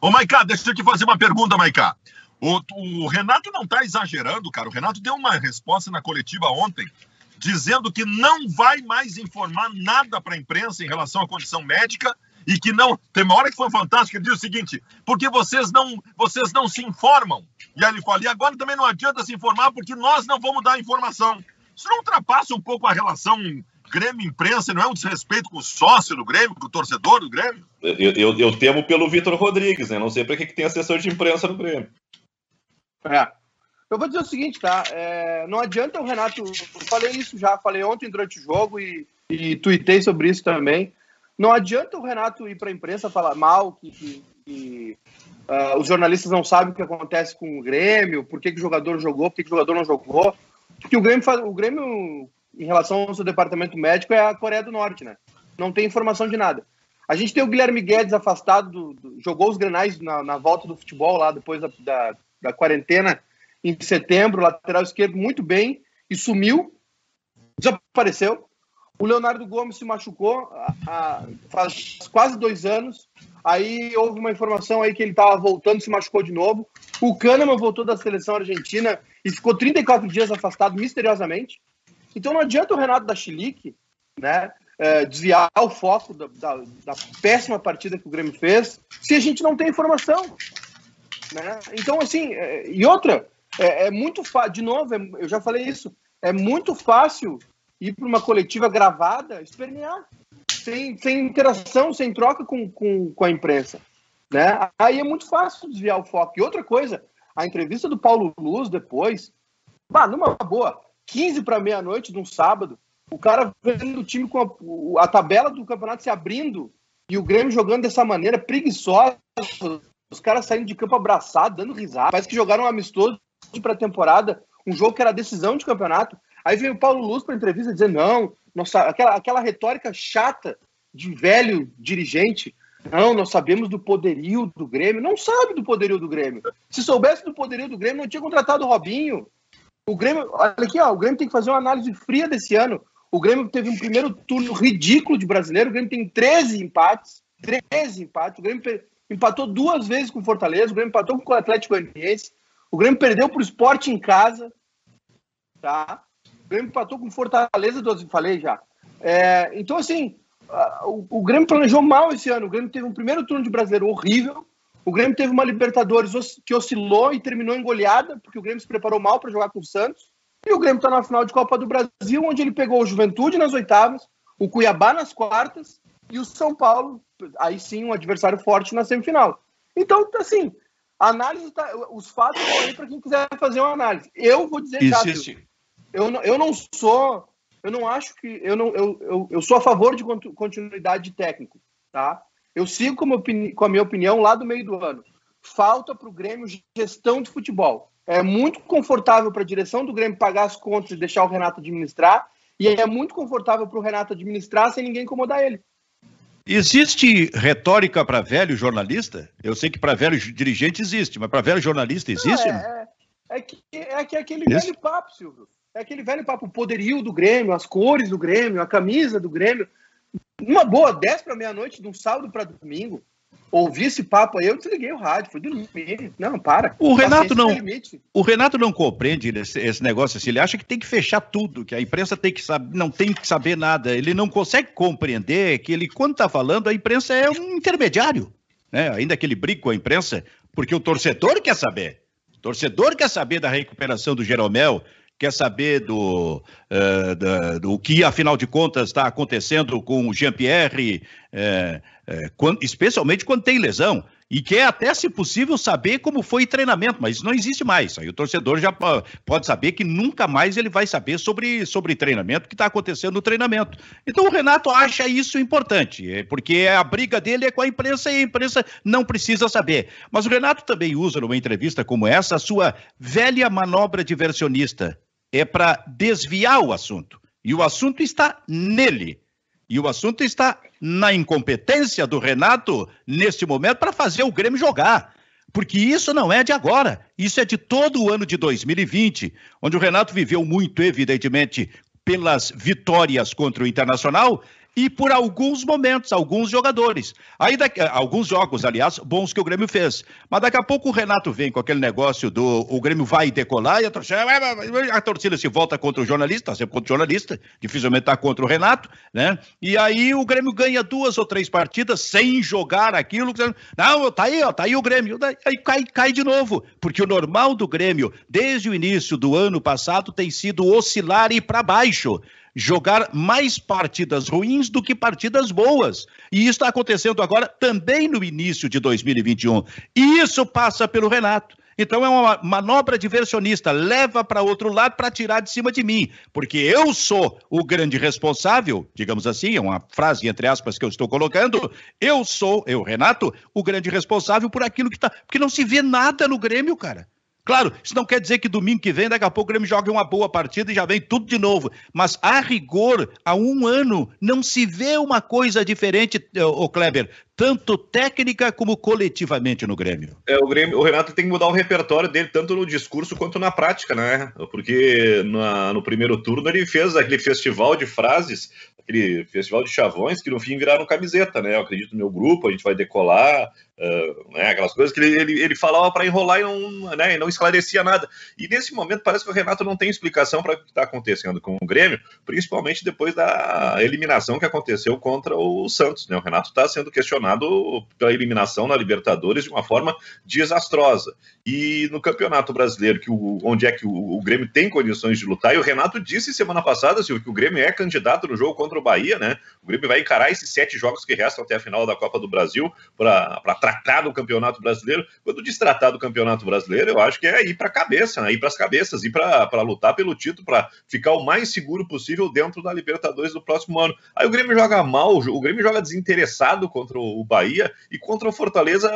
Ô, Maicá, deixa eu te fazer uma pergunta, Maicá. O, o Renato não está exagerando, cara. O Renato deu uma resposta na coletiva ontem, dizendo que não vai mais informar nada para a imprensa em relação à condição médica e que não. Tem uma hora que foi fantástico, ele disse o seguinte: porque vocês não, vocês não se informam. E aí ele fala: e agora também não adianta se informar porque nós não vamos dar informação. Isso não ultrapassa um pouco a relação Grêmio-imprensa? Não é um desrespeito com o sócio do Grêmio, com o torcedor do Grêmio? Eu, eu, eu temo pelo Vitor Rodrigues, né? Não sei para que, que tem assessor de imprensa no Grêmio. É. Eu vou dizer o seguinte, tá? É, não adianta o Renato. Eu falei isso já, falei ontem durante o jogo e, e tuitei sobre isso também. Não adianta o Renato ir para a imprensa falar mal, que, que, que uh, os jornalistas não sabem o que acontece com o Grêmio, por que, que o jogador jogou, por que, que o jogador não jogou. Porque o Grêmio, faz, o Grêmio, em relação ao seu departamento médico, é a Coreia do Norte, né? Não tem informação de nada. A gente tem o Guilherme Guedes afastado, do, do, jogou os grenais na, na, volta do futebol lá depois da, da, da, quarentena em setembro, lateral esquerdo, muito bem, e sumiu, desapareceu. O Leonardo Gomes se machucou faz quase dois anos. Aí houve uma informação aí que ele estava voltando, se machucou de novo. O Kahneman voltou da seleção argentina e ficou 34 dias afastado misteriosamente. Então não adianta o Renato da Chilique, né, é, desviar o foco da, da, da, péssima partida que o Grêmio fez, se a gente não tem informação. Né? Então, assim, é, e outra, é, é muito fácil, de novo, é, eu já falei isso, é muito fácil ir para uma coletiva gravada, espernear, sem, sem interação, sem troca com, com, com a imprensa. Né? Aí é muito fácil desviar o foco. E outra coisa, a entrevista do Paulo Luz depois, bah, numa boa, 15 para meia-noite de um sábado, o cara vendo o time com a, a, tabela do campeonato se abrindo e o Grêmio jogando dessa maneira preguiçosa, os caras saindo de campo abraçados, dando risada. Parece que jogaram um amistoso de pré-temporada, um jogo que era decisão de campeonato. Aí vem o Paulo Luz para entrevista dizer não, nossa, aquela, aquela retórica chata de velho dirigente. Não, nós sabemos do poderio do Grêmio. Não sabe do poderio do Grêmio. Se soubesse do poderio do Grêmio, não tinha contratado o Robinho. O Grêmio, olha aqui, ó, o Grêmio tem que fazer uma análise fria desse ano. O Grêmio teve um primeiro turno ridículo de brasileiro. O Grêmio tem 13 empates. 13 empates. O Grêmio empatou duas vezes com o Fortaleza. O Grêmio empatou com o Atlético Goianiense. O Grêmio perdeu para o esporte em casa. Tá? O Grêmio empatou com o Fortaleza, falei já. É, então, assim, o, o Grêmio planejou mal esse ano. O Grêmio teve um primeiro turno de brasileiro horrível. O Grêmio teve uma Libertadores que oscilou e terminou em goleada, porque o Grêmio se preparou mal para jogar com o Santos. E o Grêmio está na final de Copa do Brasil, onde ele pegou o Juventude nas oitavas, o Cuiabá nas quartas e o São Paulo, aí sim, um adversário forte na semifinal. Então, assim, a análise tá, os fatos estão aí para quem quiser fazer uma análise. Eu vou dizer já, eu, não, eu não sou, eu não acho que, eu, não, eu, eu, eu sou a favor de continuidade de técnico, tá? Eu sigo com, com a minha opinião lá do meio do ano. Falta para o Grêmio gestão de futebol. É muito confortável para a direção do Grêmio pagar as contas e deixar o Renato administrar, e é muito confortável para o Renato administrar sem ninguém incomodar ele. Existe retórica para velho jornalista? Eu sei que para velho dirigente existe, mas para velho jornalista existe? Não, é, é, é, que, é que é aquele Isso? velho papo, Silvio. É aquele velho papo, o poderio do Grêmio, as cores do Grêmio, a camisa do Grêmio. Uma boa, 10 para meia-noite, de um sábado para domingo ouvi esse papo aí, eu desliguei o rádio, fui dormir. Não, para. O Renato não. O Renato não compreende esse, esse, negócio assim. Ele acha que tem que fechar tudo, que a imprensa tem que saber, não tem que saber nada. Ele não consegue compreender que ele, quando está falando, a imprensa é um intermediário. Né? Ainda que ele brigue com a imprensa, porque o torcedor quer saber. O torcedor quer saber da recuperação do Jeromel, quer saber do, uh, da, do que, afinal de contas, está acontecendo com o Jean-Pierre, uh, uh, especialmente quando tem lesão. E quer até, se possível, saber como foi o treinamento, mas isso não existe mais. Aí o torcedor já pode saber que nunca mais ele vai saber sobre, sobre treinamento, o que está acontecendo no treinamento. Então o Renato acha isso importante, porque a briga dele é com a imprensa e a imprensa não precisa saber. Mas o Renato também usa, numa entrevista como essa, a sua velha manobra diversionista é para desviar o assunto. E o assunto está nele. E o assunto está na incompetência do Renato, neste momento, para fazer o Grêmio jogar. Porque isso não é de agora, isso é de todo o ano de 2020, onde o Renato viveu muito, evidentemente, pelas vitórias contra o Internacional e por alguns momentos, alguns jogadores. Aí, daqui, alguns jogos, aliás, bons que o Grêmio fez. Mas daqui a pouco o Renato vem com aquele negócio do o Grêmio vai decolar e a torcida, a torcida se volta contra o jornalista, sempre contra o jornalista, dificilmente está contra o Renato, né? E aí o Grêmio ganha duas ou três partidas sem jogar aquilo. Não, tá aí, ó, tá aí o Grêmio. Aí cai, cai de novo, porque o normal do Grêmio, desde o início do ano passado, tem sido oscilar e para baixo jogar mais partidas ruins do que partidas boas. E isso está acontecendo agora também no início de 2021. E isso passa pelo Renato. Então é uma manobra diversionista, leva para outro lado para tirar de cima de mim, porque eu sou o grande responsável, digamos assim, é uma frase entre aspas que eu estou colocando, eu sou, eu, Renato, o grande responsável por aquilo que está, porque não se vê nada no Grêmio, cara. Claro, isso não quer dizer que domingo que vem, daqui a pouco o Grêmio joga uma boa partida e já vem tudo de novo. Mas, a rigor, há um ano, não se vê uma coisa diferente, ô Kleber. Tanto técnica como coletivamente no Grêmio. É, o Grêmio, o Renato tem que mudar o repertório dele, tanto no discurso quanto na prática, né? Porque na, no primeiro turno ele fez aquele festival de frases, aquele festival de chavões que no fim viraram camiseta, né? Eu acredito no meu grupo, a gente vai decolar, Uh, né, aquelas coisas que ele, ele, ele falava para enrolar e não, né, e não esclarecia nada. E nesse momento parece que o Renato não tem explicação para o que está acontecendo com o Grêmio, principalmente depois da eliminação que aconteceu contra o Santos. Né? O Renato está sendo questionado pela eliminação na Libertadores de uma forma desastrosa. E no Campeonato Brasileiro, que o, onde é que o, o, Grêmio tem condições de lutar, e o Renato disse semana passada Silvio, que o Grêmio é candidato no jogo contra o Bahia, né? O Grêmio vai encarar esses sete jogos que restam até a final da Copa do Brasil para tratar do Campeonato Brasileiro. Quando diz tratar do Campeonato Brasileiro, eu acho que é ir para a cabeça, né? ir para as cabeças, ir para lutar pelo título, para ficar o mais seguro possível dentro da Libertadores do próximo ano. Aí o Grêmio joga mal, o Grêmio joga desinteressado contra o Bahia e contra o Fortaleza,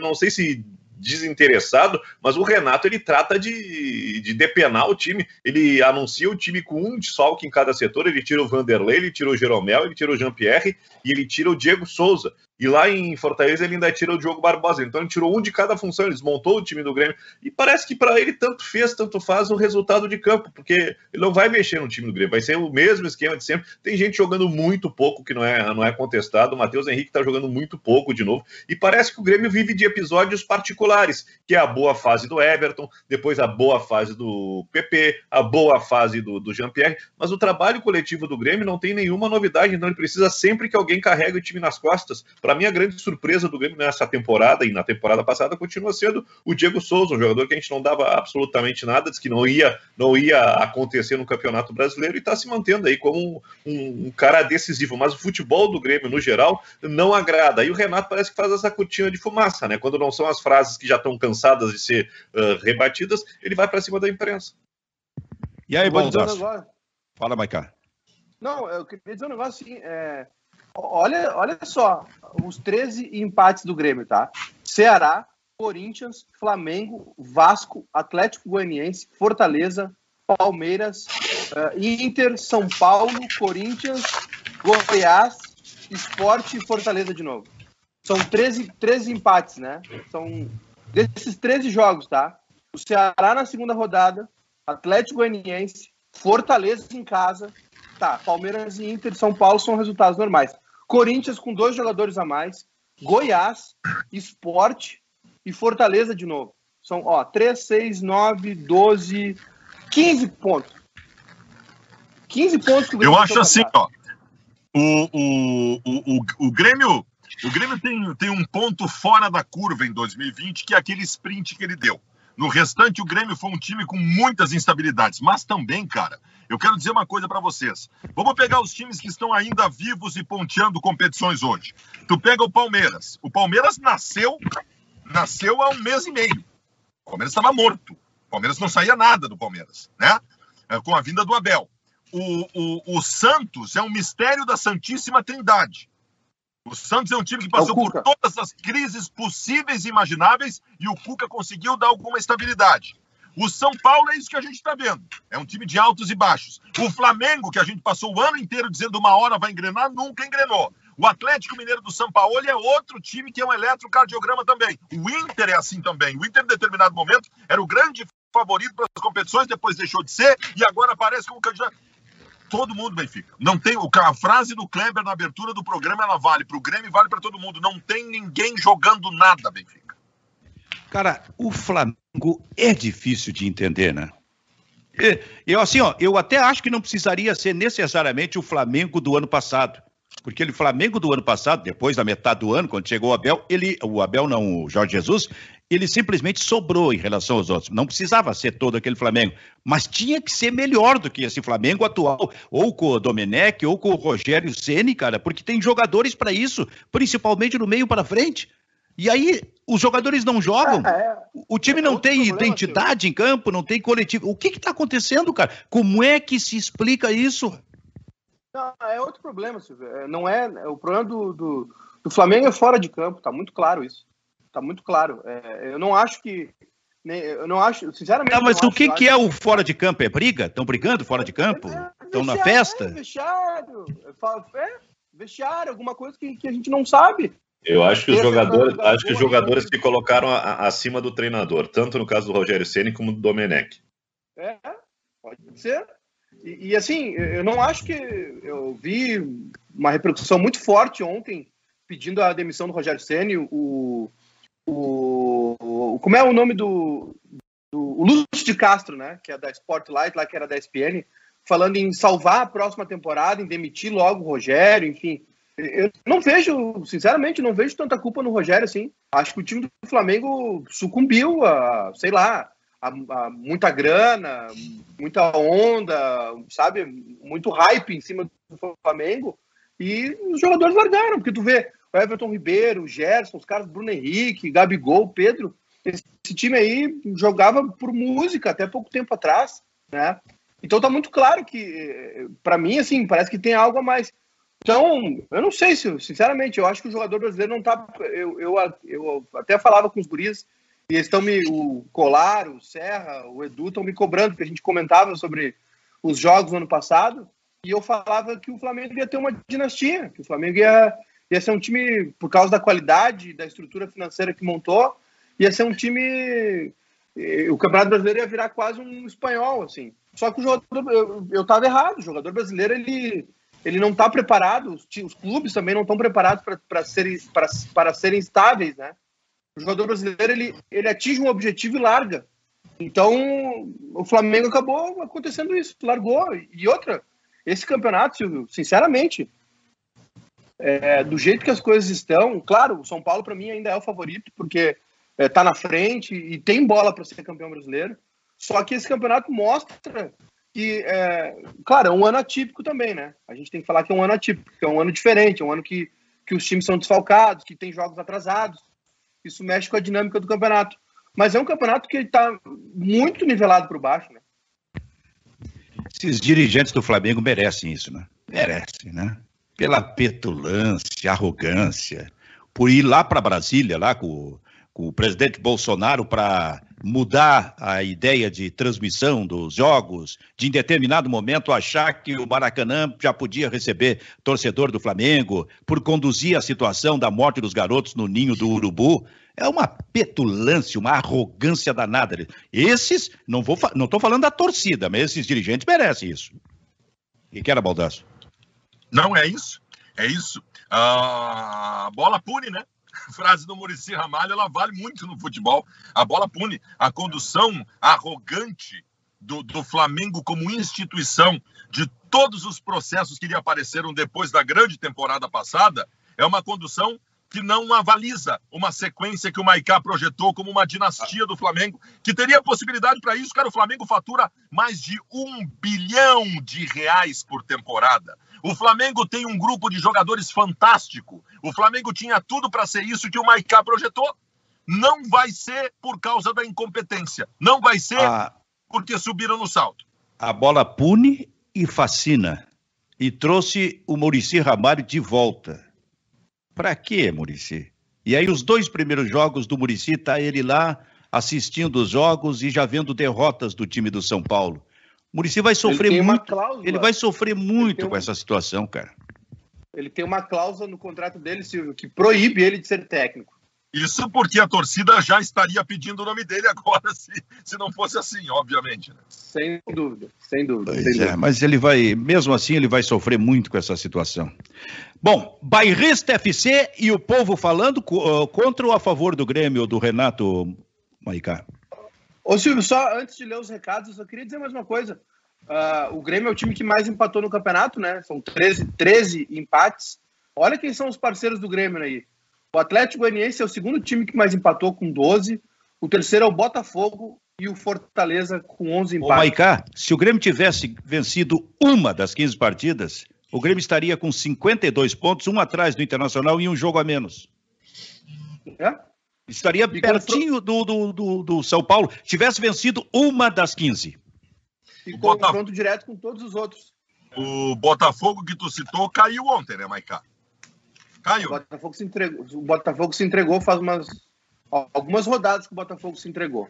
não sei se desinteressado, mas o Renato ele trata de, de depenar o time. Ele anuncia o time com um desfalque em cada setor. Ele tira o Vanderlei, ele tira o Jeromel, ele tira o Jean-Pierre e ele tira o Diego Souza. E lá em Fortaleza ele ainda tira o Diogo Barbosa. Então ele tirou um de cada função, ele desmontou o time do Grêmio. E parece que para ele tanto fez, tanto faz o resultado de campo, porque ele não vai mexer no time do Grêmio, vai ser o mesmo esquema de sempre. Tem gente jogando muito pouco, que não é, não é contestado. O Matheus Henrique está jogando muito pouco de novo. E parece que o Grêmio vive de episódios particulares, que é a boa fase do Everton, depois a boa fase do PP, a boa fase do, do Jean-Pierre. Mas o trabalho coletivo do Grêmio não tem nenhuma novidade, então ele precisa sempre que alguém carregue o time nas costas para para mim, a grande surpresa do Grêmio nessa temporada e na temporada passada continua sendo o Diego Souza, um jogador que a gente não dava absolutamente nada, disse que não ia, não ia acontecer no Campeonato Brasileiro e está se mantendo aí como um, um, cara decisivo. Mas o futebol do Grêmio, no geral, não agrada. E o Renato parece que faz essa cortina de fumaça, né? Quando não são as frases que já estão cansadas de ser uh, rebatidas, ele vai para cima da imprensa. E aí, Baldasso? Fala, Maicá. Não, eu queria dizer um negócio assim. É Olha, olha só, os 13 empates do Grêmio, tá? Ceará, Corinthians, Flamengo, Vasco, Atlético Goianiense, Fortaleza, Palmeiras, uh, Inter, São Paulo, Corinthians, Goiás, Esporte e Fortaleza de novo. São 13, 13 empates, né? São desses 13 jogos, tá? O Ceará na segunda rodada, Atlético Goianiense, Fortaleza em casa, tá? Palmeiras e Inter, São Paulo são resultados normais. Corinthians com dois jogadores a mais, Goiás, Esporte e Fortaleza de novo. São, ó, 3, 6, 9, 12, 15 pontos. 15 pontos que o Eu acho assim, ó. O, o, o, o, o Grêmio, o Grêmio tem, tem um ponto fora da curva em 2020, que é aquele sprint que ele deu. No restante, o Grêmio foi um time com muitas instabilidades. Mas também, cara, eu quero dizer uma coisa para vocês. Vamos pegar os times que estão ainda vivos e ponteando competições hoje. Tu pega o Palmeiras. O Palmeiras nasceu, nasceu há um mês e meio. O Palmeiras estava morto. O Palmeiras não saía nada do Palmeiras, né? É, com a vinda do Abel. O, o, o Santos é um mistério da Santíssima Trindade. O Santos é um time que passou é por todas as crises possíveis e imagináveis e o Cuca conseguiu dar alguma estabilidade. O São Paulo é isso que a gente está vendo. É um time de altos e baixos. O Flamengo, que a gente passou o ano inteiro dizendo uma hora vai engrenar, nunca engrenou. O Atlético Mineiro do São Paulo é outro time que é um eletrocardiograma também. O Inter é assim também. O Inter, em determinado momento, era o grande favorito para as competições, depois deixou de ser e agora aparece como candidato. Todo mundo, Benfica. Não tem a frase do Kleber na abertura do programa, ela vale para o Grêmio vale para todo mundo. Não tem ninguém jogando nada, Benfica. Cara, o Flamengo é difícil de entender, né? Eu assim, ó, eu até acho que não precisaria ser necessariamente o Flamengo do ano passado. Porque ele Flamengo do ano passado, depois da metade do ano, quando chegou o Abel, ele, o Abel não, o Jorge Jesus, ele simplesmente sobrou em relação aos outros. Não precisava ser todo aquele Flamengo, mas tinha que ser melhor do que esse Flamengo atual, ou com o Domenech, ou com o Rogério Ceni, cara, porque tem jogadores para isso, principalmente no meio para frente. E aí os jogadores não jogam, é, é, o time é não tem problema, identidade em campo, não tem coletivo. O que está acontecendo, cara? Como é que se explica isso? Não, é outro problema, Silvio. É, não é, é o problema do, do, do, Flamengo é fora de campo. Tá muito claro isso. Tá muito claro. É, eu não acho que eu não acho, sinceramente. Tá, mas o que, que é o fora de campo? É briga? Estão brigando fora de campo? Estão na festa? É, vestiário, é, vestiário, alguma coisa que, que a gente não sabe. Eu acho que os jogadores, acho que os jogadores se colocaram a, a, acima do treinador, tanto no caso do Rogério Ceni como do Domenech. É, pode ser. E, e, assim, eu não acho que eu vi uma repercussão muito forte ontem pedindo a demissão do Rogério Ceni, o, o, como é o nome do, do o Lúcio de Castro, né, que é da Spotlight, lá que era da ESPN, falando em salvar a próxima temporada, em demitir logo o Rogério, enfim. Eu não vejo, sinceramente, não vejo tanta culpa no Rogério assim. Acho que o time do Flamengo sucumbiu a, sei lá, a, a muita grana, muita onda, sabe? Muito hype em cima do Flamengo. E os jogadores largaram, porque tu vê o Everton Ribeiro, o Gerson, os caras Bruno Henrique, Gabigol, Pedro. Esse time aí jogava por música até pouco tempo atrás, né? Então tá muito claro que, para mim, assim, parece que tem algo a mais. Então, eu não sei se, sinceramente, eu acho que o jogador brasileiro não tá. Eu, eu, eu até falava com os guris, e eles estão me. O Colar, o Serra, o Edu estão me cobrando, porque a gente comentava sobre os jogos no ano passado, e eu falava que o Flamengo ia ter uma dinastia, que o Flamengo ia, ia ser um time, por causa da qualidade, da estrutura financeira que montou, ia ser um time. O Campeonato Brasileiro ia virar quase um espanhol, assim. Só que o jogador, eu estava errado, o jogador brasileiro ele ele não está preparado, os, os, clubes também não estão preparados para serem, serem estáveis, né? O jogador brasileiro, ele, ele atinge um objetivo e larga. Então, o Flamengo acabou acontecendo isso, largou. E outra, esse campeonato, Silvio, sinceramente, é, do jeito que as coisas estão, claro, o São Paulo para mim ainda é o favorito, porque está é, na frente e tem bola para ser campeão brasileiro. Só que esse campeonato mostra que, é, claro, é um ano atípico também, né? A gente tem que falar que é um ano atípico, que é um ano diferente, é um ano que, que os times são desfalcados, que tem jogos atrasados. Isso mexe com a dinâmica do campeonato. Mas é um campeonato que está muito nivelado para baixo, né? Esses dirigentes do Flamengo merecem isso, né? Merecem, né? Pela petulância, arrogância, por ir lá para Brasília, lá com, com o presidente Bolsonaro para mudar a ideia de transmissão dos jogos, de em determinado momento achar que o Maracanã já podia receber torcedor do Flamengo, por conduzir a situação da morte dos garotos no ninho do Urubu. É uma petulância, uma arrogância danada. Esses, não vou, não estou falando da torcida, mas esses dirigentes merecem isso. E que era Baldaço? Não é isso, é isso. A bola pune, né? frase do Murici Ramalho, ela vale muito no futebol. A bola pune. A condução arrogante do, do Flamengo como instituição de todos os processos que lhe apareceram depois da grande temporada passada é uma condução que não avaliza uma sequência que o Maicá projetou como uma dinastia do Flamengo, que teria possibilidade para isso, cara. O Flamengo fatura mais de um bilhão de reais por temporada. O Flamengo tem um grupo de jogadores fantástico. O Flamengo tinha tudo para ser isso que o Maicá projetou. Não vai ser por causa da incompetência. Não vai ser a... porque subiram no salto. A bola pune e fascina. E trouxe o Murici Ramalho de volta. Para quê, Murici? E aí, os dois primeiros jogos do Murici, tá ele lá assistindo os jogos e já vendo derrotas do time do São Paulo. Murici vai sofrer ele muito. Cláusula, ele vai sofrer muito com essa situação, cara. Ele tem uma cláusula no contrato dele, Silvio, que proíbe ele de ser técnico. Isso porque a torcida já estaria pedindo o nome dele agora, se, se não fosse assim, obviamente. Né? Sem dúvida, sem dúvida. Sem é, dúvida. mas ele vai, mesmo assim, ele vai sofrer muito com essa situação. Bom, Bairrista FC e o povo falando contra ou a favor do Grêmio do Renato Maicá? Ô Silvio, só antes de ler os recados, eu só queria dizer mais uma coisa. Uh, o Grêmio é o time que mais empatou no campeonato, né? São 13, 13 empates. Olha quem são os parceiros do Grêmio aí. O Atlético Goianiense é o segundo time que mais empatou com 12. O terceiro é o Botafogo e o Fortaleza com 11 empates. Ô, Maicá, se o Grêmio tivesse vencido uma das 15 partidas, o Grêmio estaria com 52 pontos, um atrás do Internacional e um jogo a menos. É? Estaria pertinho do, do, do, do, São Paulo. Tivesse vencido uma das 15. E confronto Botaf... direto com todos os outros. O Botafogo que tu citou caiu ontem, né, Maicá? Caiu. O Botafogo se entregou, o Botafogo se entregou faz umas algumas rodadas que o Botafogo se entregou.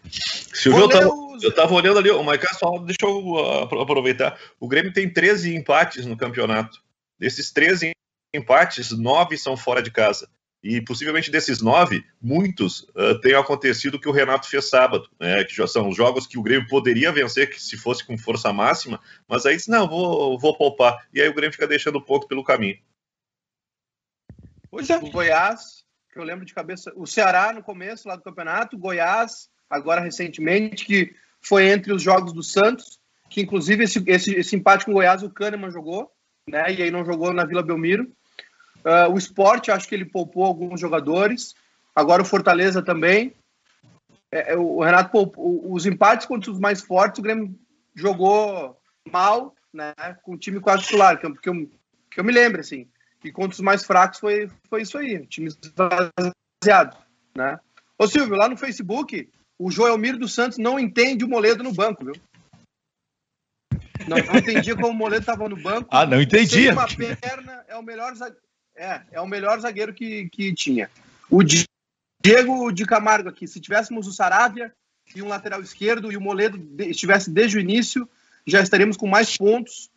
Silvio, eu tava, eu tava olhando ali, o Maicá, só deixa eu uh, aproveitar. O Grêmio tem 13 empates no campeonato. Desses 13 empates, nove são fora de casa. E possivelmente desses nove, muitos uh, tenham acontecido o que o Renato fez sábado, né? Que já são jogos que o Grêmio poderia vencer que se fosse com força máxima, mas aí disse, não, vou, vou poupar. E aí o Grêmio fica deixando ponto pelo caminho. Pois é. O Goiás, que eu lembro de cabeça, o Ceará no começo lá do campeonato, Goiás, agora recentemente, que foi entre os jogos do Santos, que inclusive esse, esse, esse empate com o Goiás o Kahneman jogou, né? E aí não jogou na Vila Belmiro. Uh, o esporte, acho que ele poupou alguns jogadores. Agora o Fortaleza também. É, é o Renato poupou. Os empates contra os mais fortes, o Grêmio jogou mal, né? Com o time quase titular, que eu, que eu, que eu me lembro, assim. E contra os mais fracos foi, foi isso aí, time esvaziado, né? Ô Silvio, lá no Facebook, o Joelmir dos Santos não entende o Moledo no banco, viu? Não, não entendia como o Moledo estava no banco. Ah, não entendia. uma perna, é o melhor zagueiro é, é o melhor zagueiro que, que tinha. O Diego de Camargo aqui, se tivéssemos o Saravia e um lateral esquerdo e o Moledo estivesse desde o início, já estaríamos com mais pontos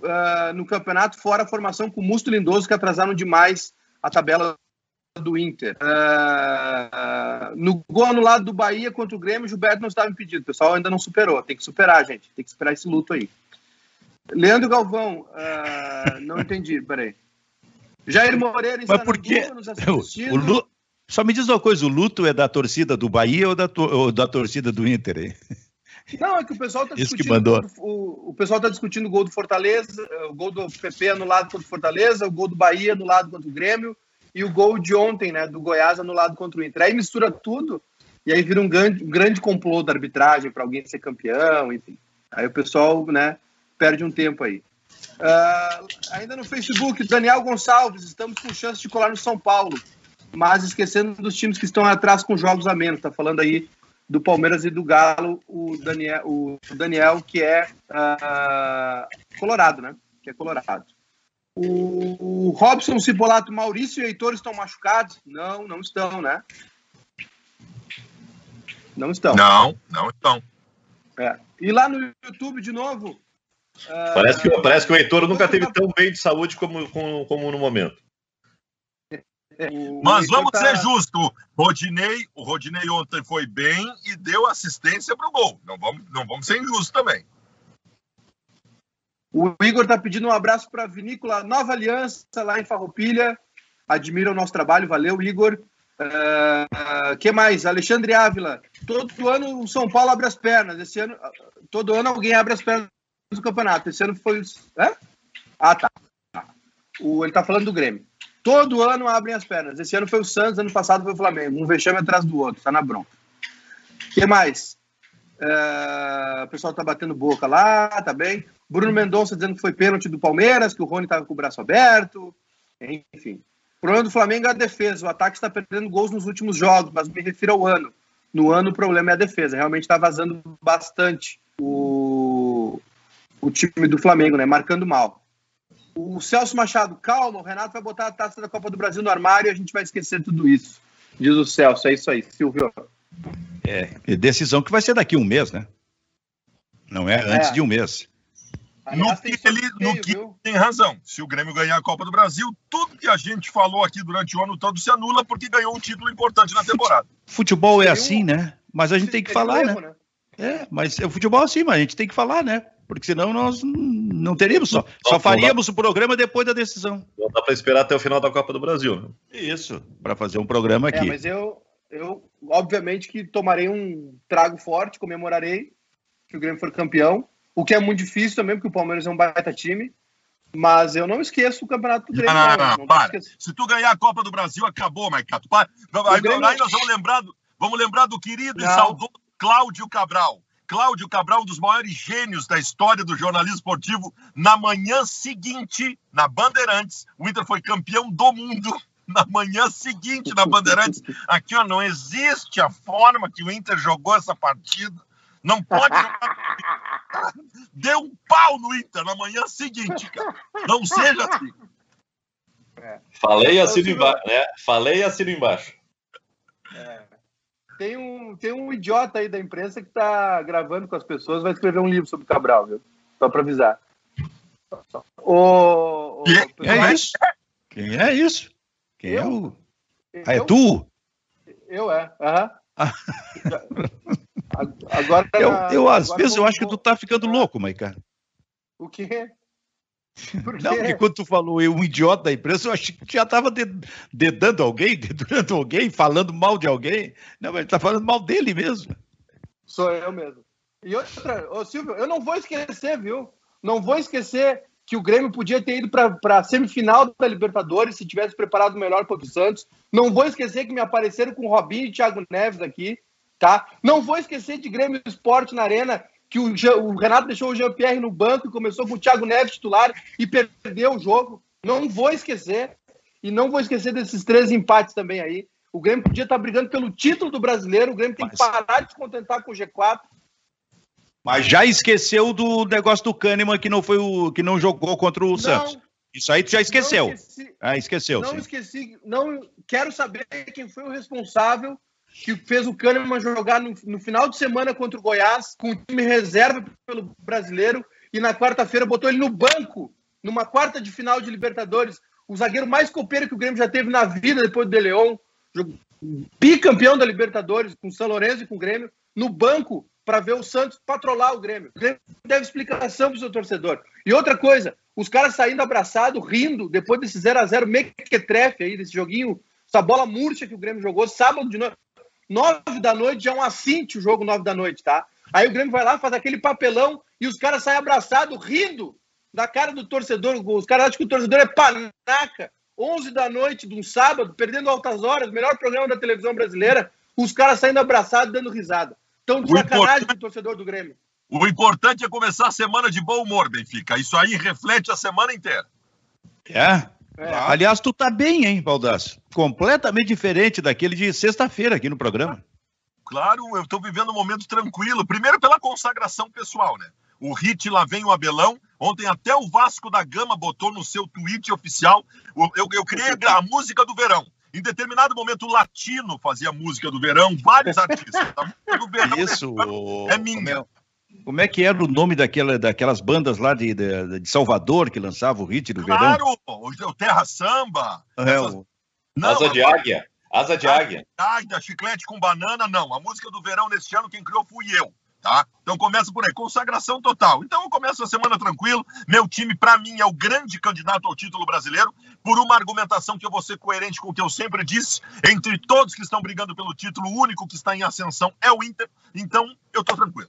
uh, no campeonato, fora a formação com o Musto Lindoso, que atrasaram demais a tabela do Inter. Uh, no gol no lado do Bahia contra o Grêmio, Gilberto não estava impedido. O pessoal ainda não superou. Tem que superar, gente. Tem que superar esse luto aí. Leandro Galvão, uh, não entendi, peraí. Jair Moreira está Mas por quê? nos assistindo. O. Só me diz uma coisa, o luto é da torcida do Bahia ou da, ou da torcida do Inter? Hein? Não, é que o pessoal está discutindo. O, o, pessoal está discutindo o gol do Fortaleza, o gol do PP anulado contra o Fortaleza, o gol do Bahia anulado contra o Grêmio e o gol de ontem, né, do Goiás anulado contra o Inter. Aí mistura tudo e aí vira um grande, um grande complô da arbitragem para alguém ser campeão, enfim. Aí o pessoal, né, perde um tempo aí. Uh, ainda no Facebook, Daniel Gonçalves, estamos com chance de colar no São Paulo, mas esquecendo dos times que estão atrás com jogos a menos. Está falando aí do Palmeiras e do Galo, o Daniel, o Daniel que é uh, colorado, né? Que é colorado. O, o Robson Cipolato, Maurício e Heitor estão machucados? Não, não estão, né? Não estão. Não, não estão. É. E lá no YouTube, de novo, Parece que, parece que o Heitor nunca teve tão bem de saúde como, como, como no momento. Mas vamos tá... ser justos. Rodinei, o Rodinei ontem foi bem e deu assistência para o gol. Não vamos, não vamos ser injustos também. O Igor está pedindo um abraço para a Vinícola Nova Aliança, lá em Farroupilha. Admira o nosso trabalho, valeu, Igor. Uh, que mais? Alexandre Ávila. Todo ano o São Paulo abre as pernas. Esse ano, todo ano alguém abre as pernas do campeonato. Esse ano foi. É? Ah, tá. O, ele tá falando do Grêmio. Todo ano abrem as pernas. Esse ano foi o Santos, ano passado foi o Flamengo. Um vexame atrás do outro, tá na bronca. O que mais? É, o pessoal tá batendo boca lá, tá bem. Bruno Mendonça dizendo que foi pênalti do Palmeiras, que o Rony tava com o braço aberto. Enfim. O problema do Flamengo é a defesa. O ataque está perdendo gols nos últimos jogos, mas me refiro ao ano. No ano o problema é a defesa. Realmente está vazando bastante o, o time do Flamengo, né? Marcando mal. O Celso Machado, calma, o Renato vai botar a taça da Copa do Brasil no armário e a gente vai esquecer tudo isso. Diz o Celso, é isso aí, Silvio. É, decisão que vai ser daqui a um mês, né? Não é antes é. de um mês. no que, ele, no que tem razão. Se o Grêmio ganhar a Copa do Brasil, tudo que a gente falou aqui durante o ano todo se anula porque ganhou um título importante na temporada. Futebol é assim, né? Mas a gente tem que falar, né? né? É, mas o futebol é assim, mas a gente tem que falar, né? Porque senão nós não teríamos só. Só faríamos o programa depois da decisão. Não dá para esperar até o final da Copa do Brasil. Né? Isso, para fazer um programa aqui. É, mas eu, eu, obviamente, que tomarei um trago forte, comemorarei que o Grêmio for campeão, o que é muito difícil também, porque o Palmeiras é um baita time. Mas eu não esqueço o campeonato do Grêmio. Não, não, não, não, para. Se tu ganhar a Copa do Brasil, acabou, Maicato. Aí, Grêmio... aí nós vamos lembrar do, vamos lembrar do querido não. e saudoso Cláudio Cabral Cláudio Cabral, um dos maiores gênios da história do jornalismo esportivo, na manhã seguinte, na Bandeirantes, o Inter foi campeão do mundo. Na manhã seguinte, na Bandeirantes, aqui ó, não existe a forma que o Inter jogou essa partida. Não pode jogar. Deu um pau no Inter na manhã seguinte, cara. Não seja assim. Falei assim embaixo, né? Falei assim embaixo. É. Tem um, tem um idiota aí da imprensa que tá gravando com as pessoas, vai escrever um livro sobre o Cabral, viu? Só para avisar. O, o, é isso? Quem é isso? Quem é o. Ah, é tu? Eu é. Uhum. agora, eu, eu às agora vezes eu acho que tu tá ficando louco, Maica. O quê? Não, porque quando tu falou eu, um idiota da imprensa, eu achei que já tava dedando alguém, dedurando alguém, falando mal de alguém. Não, mas ele tá falando mal dele mesmo. Sou eu mesmo. E outra, ô Silvio, eu não vou esquecer, viu? Não vou esquecer que o Grêmio podia ter ido para a semifinal da Libertadores se tivesse preparado melhor para o Santos. Não vou esquecer que me apareceram com Robinho e Thiago Neves aqui, tá? Não vou esquecer de Grêmio Esporte na Arena, que o, o Renato deixou o Jean-Pierre no banco e começou com o Thiago Neves titular e perdeu o jogo. Não vou esquecer. E não vou esquecer desses três empates também aí. O Grêmio podia estar brigando pelo título do brasileiro. O Grêmio tem que parar de se contentar com o G4 mas já esqueceu do negócio do Kahneman que não foi o que não jogou contra o não, Santos. Isso aí tu já esqueceu. Esqueci, ah, esqueceu. Não sim. esqueci. Não quero saber quem foi o responsável que fez o Kahneman jogar no, no final de semana contra o Goiás com o time reserva pelo brasileiro e na quarta-feira botou ele no banco numa quarta de final de Libertadores. O zagueiro mais copeiro que o Grêmio já teve na vida depois do De Leon, bicampeão da Libertadores com o São Lourenço e com o Grêmio, no banco para ver o Santos patrolar o Grêmio. O Grêmio deve explicação para o seu torcedor. E outra coisa, os caras saindo abraçados, rindo, depois desse 0x0 mequetrefe aí, desse joguinho, essa bola murcha que o Grêmio jogou sábado de noite. Nove da noite, já é um assinte o jogo nove da noite, tá? Aí o Grêmio vai lá, faz aquele papelão e os caras saem abraçados, rindo da cara do torcedor. Os caras acham que o torcedor é panaca. 11 da noite de um sábado, perdendo altas horas, melhor programa da televisão brasileira, os caras saindo abraçados, dando risada. Tão de sacanagem com o torcedor do Grêmio. O importante é começar a semana de bom humor, Benfica. Isso aí reflete a semana inteira. É. é. Aliás, tu tá bem, hein, Baldasso? Completamente diferente daquele de sexta-feira aqui no programa. Claro, eu tô vivendo um momento tranquilo. Primeiro pela consagração pessoal, né? O hit lá vem o Abelão. Ontem até o Vasco da Gama botou no seu tweet oficial. Eu, eu criei a música do verão. Em determinado momento, o Latino fazia música do verão, vários artistas. A do verão Isso, é minha. Como é, que era o nome daquela, daquelas bandas lá de, de, de Salvador que lançava o hit do claro, verão? Claro, o Terra Samba. É, essas... não, Asa de Águia. Asa de Águia. Águia, chiclete com banana, não. A música do verão neste ano, quem criou fui eu tá? Então começa por aí, consagração total. Então eu começo a semana tranquilo. Meu time, para mim, é o grande candidato ao título brasileiro, por uma argumentação que eu vou ser coerente com o que eu sempre disse. Entre todos que estão brigando pelo título, o único que está em ascensão é o Inter. Então eu tô tranquilo.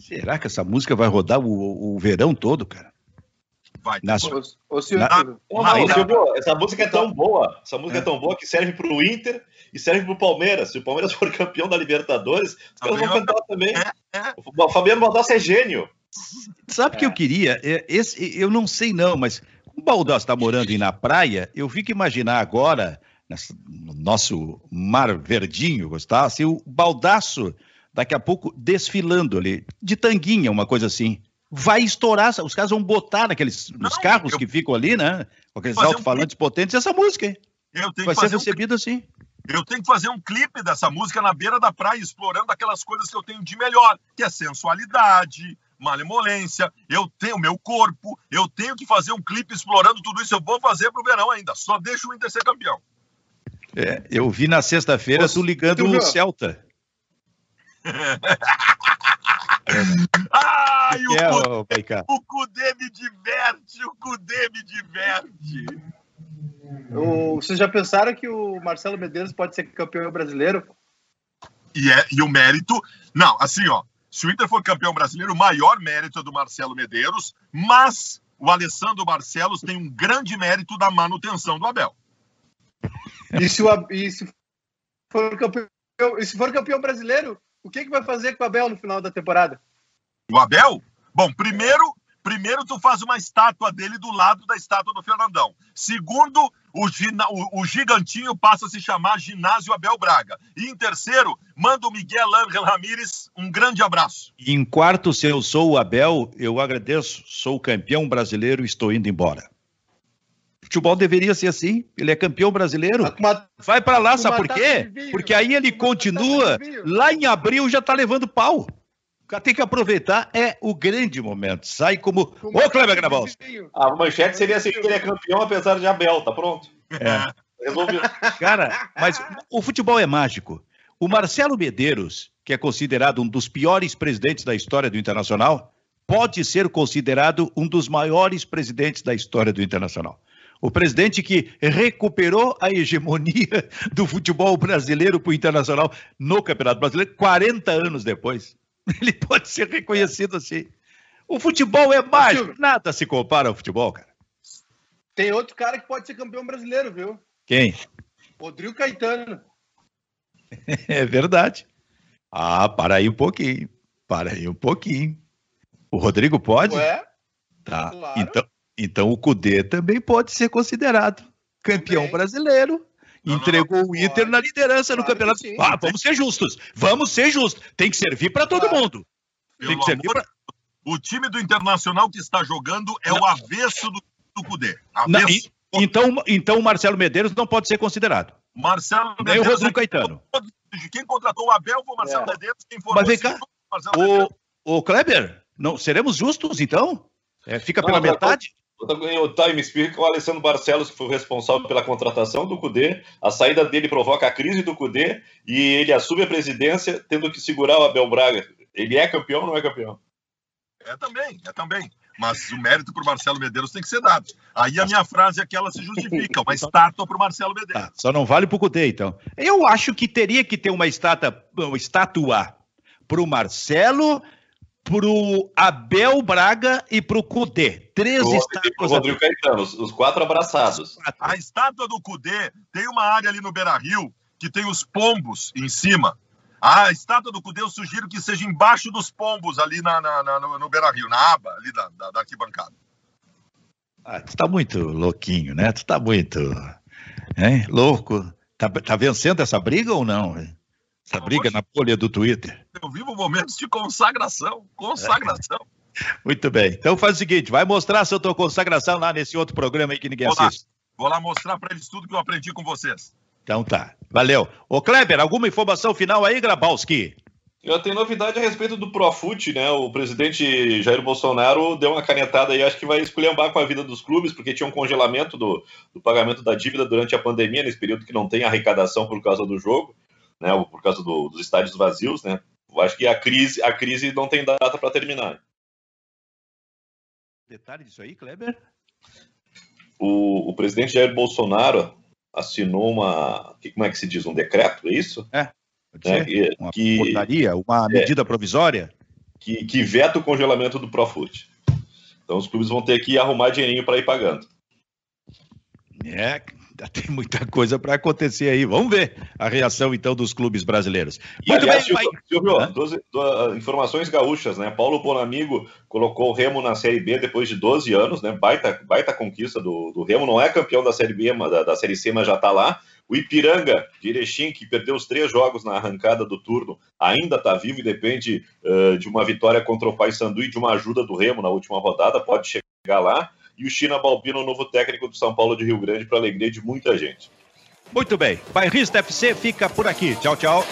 Será que essa música vai rodar o, o verão todo, cara? Vai. Nas... Ô, ô, senhor, na... na... Silvio, essa música é tão boa, essa música é, é tão boa que serve para o Inter e serve para o Palmeiras. Se o Palmeiras for campeão da Libertadores, os caras vão cantar também. É, é. O Fabiano Baldassi é gênio. Sabe o é. que eu queria? É, esse, eu não sei não, mas o Baldassi está morando aí na praia, eu fico imaginar agora, no nosso mar verdinho, gostar, assim, o Baldaço daqui a pouco desfilando ali, de tanguinha, uma coisa assim vai estourar, os caras vão botar naqueles não, nos carros eu... que ficam ali, né? Com aqueles alto-falantes um... potentes, essa música, hein? Eu tenho vai que ser recebido um... assim. Eu tenho que fazer um clipe dessa música na beira da praia, explorando aquelas coisas que eu tenho de melhor, que é sensualidade, malemolência, eu tenho meu corpo, eu tenho que fazer um clipe explorando tudo isso. Eu vou fazer pro verão ainda, só deixa o Inter ser campeão. É, eu vi na sexta-feira tu ligando o Celta. Ai, o, é, Cudê, o Cudê me diverte, o Cudê me diverte. O, vocês já pensaram que o Marcelo Medeiros pode ser campeão brasileiro? E, é, e o mérito. Não, assim, ó. Se o Inter for campeão brasileiro, o maior mérito é do Marcelo Medeiros, mas o Alessandro Barcelos tem um grande mérito da manutenção do Abel. E se, o, e se, for, campeão, e se for campeão brasileiro, o que, que vai fazer com o Abel no final da temporada? O Abel? Bom, primeiro, primeiro tu faz uma estátua dele do lado da estátua do Fernandão. Segundo, o, o, o gigantinho passa a se chamar Ginásio Abel Braga. E em terceiro, manda o Miguel Ángel Ramírez um grande abraço. em quarto, se eu sou o Abel, eu agradeço. Sou campeão brasileiro e estou indo embora futebol deveria ser assim. Ele é campeão brasileiro. Vai para lá, sabe por quê? Porque aí ele continua. Lá em abril já tá levando pau. O cara tem que aproveitar, é o grande momento. Sai como. Ô, Kleber Grabal. A manchete seria assim: que ele é campeão apesar de Abel, tá pronto? É. Resolveu. Cara, mas o futebol é mágico. O Marcelo Medeiros, que é considerado um dos piores presidentes da história do Internacional, pode ser considerado um dos maiores presidentes da história do Internacional. O presidente que recuperou a hegemonia do futebol brasileiro para o internacional no Campeonato Brasileiro 40 anos depois. Ele pode ser reconhecido assim. O futebol é mágico, nada se compara ao futebol, cara. Tem outro cara que pode ser campeão brasileiro, viu? Quem? Rodrigo Caetano. É verdade. Ah, para aí um pouquinho. Para aí um pouquinho. O Rodrigo pode? Ué? Tá. Claro. Então, então o Cudê também pode ser considerado campeão também. brasileiro. Não, entregou não, não, o Inter pode. na liderança claro no campeonato. Ah, vamos ser justos. Vamos ser justos. Tem que servir para todo claro. mundo. Tem que servir pra... O time do Internacional que está jogando é o avesso do, do Cudê. Avesso. então, então o Marcelo Medeiros não pode ser considerado. Marcelo Nem Medeiros. Nem o Rodrigo Caetano. Quem contratou o Abel foi o Marcelo é. Medeiros. Quem formou Mas vem cá, o, o Kleber, não, seremos justos então? É, fica pela metade? O time explica o Alessandro Barcelos, que foi o responsável pela contratação do Cudê, a saída dele provoca a crise do Cudê e ele assume a presidência tendo que segurar o Abel Braga. Ele é campeão ou não é campeão? É também, é também. Mas o mérito para o Marcelo Medeiros tem que ser dado. Aí a minha frase é que ela se justifica, uma estátua para o Marcelo Medeiros. Tá, só não vale para o Cudê, então. Eu acho que teria que ter uma estátua, uma estátua para o Marcelo, para o Abel Braga e para o Cudê. Três o estátuas. Rodrigo Caetano, os quatro abraçados. A estátua do Cudê tem uma área ali no Beira Rio que tem os pombos em cima. A estátua do Cudê eu sugiro que seja embaixo dos pombos ali na, na, na no, no Beira Rio, na aba ali da, da, da arquibancada. Ah, tu tá muito louquinho, né? Tu tá muito hein? louco. Tá, tá vencendo essa briga ou não? Essa briga na folha do Twitter. Eu vivo momentos de consagração. Consagração. É. Muito bem. Então faz o seguinte: vai mostrar a tua consagração lá nesse outro programa aí que ninguém Vou assiste. Lá. Vou lá mostrar para eles tudo que eu aprendi com vocês. Então tá. Valeu. Ô Kleber, alguma informação final aí, Grabowski? Eu tenho novidade a respeito do Profut, né? O presidente Jair Bolsonaro deu uma canetada aí, acho que vai esculhambar com a vida dos clubes, porque tinha um congelamento do, do pagamento da dívida durante a pandemia, nesse período que não tem arrecadação por causa do jogo, né? Por causa do, dos estádios vazios, né? Eu acho que a crise, a crise não tem data para terminar. Detalhe disso aí, Kleber? O, o presidente Jair Bolsonaro assinou uma. Como é que se diz? Um decreto, é isso? É. é uma que, portaria, uma é. medida é, provisória? Que, que veta o congelamento do Profut. Então os clubes vão ter que arrumar dinheirinho para ir pagando. É, tem muita coisa para acontecer aí. Vamos ver a reação então dos clubes brasileiros. E, Muito aliás, bem, Silvio, Silvio duas, informações gaúchas, né? Paulo Bonamigo colocou o Remo na Série B depois de 12 anos, né? Baita, baita conquista do, do Remo. Não é campeão da Série B, da, da Série C, mas já está lá. O Ipiranga de Erechim, que perdeu os três jogos na arrancada do turno, ainda está vivo e depende uh, de uma vitória contra o Paysandu e de uma ajuda do Remo na última rodada, pode chegar lá e o China Balbino, novo técnico do São Paulo de Rio Grande, para alegria de muita gente. Muito bem. Bairrista FC fica por aqui. Tchau, tchau.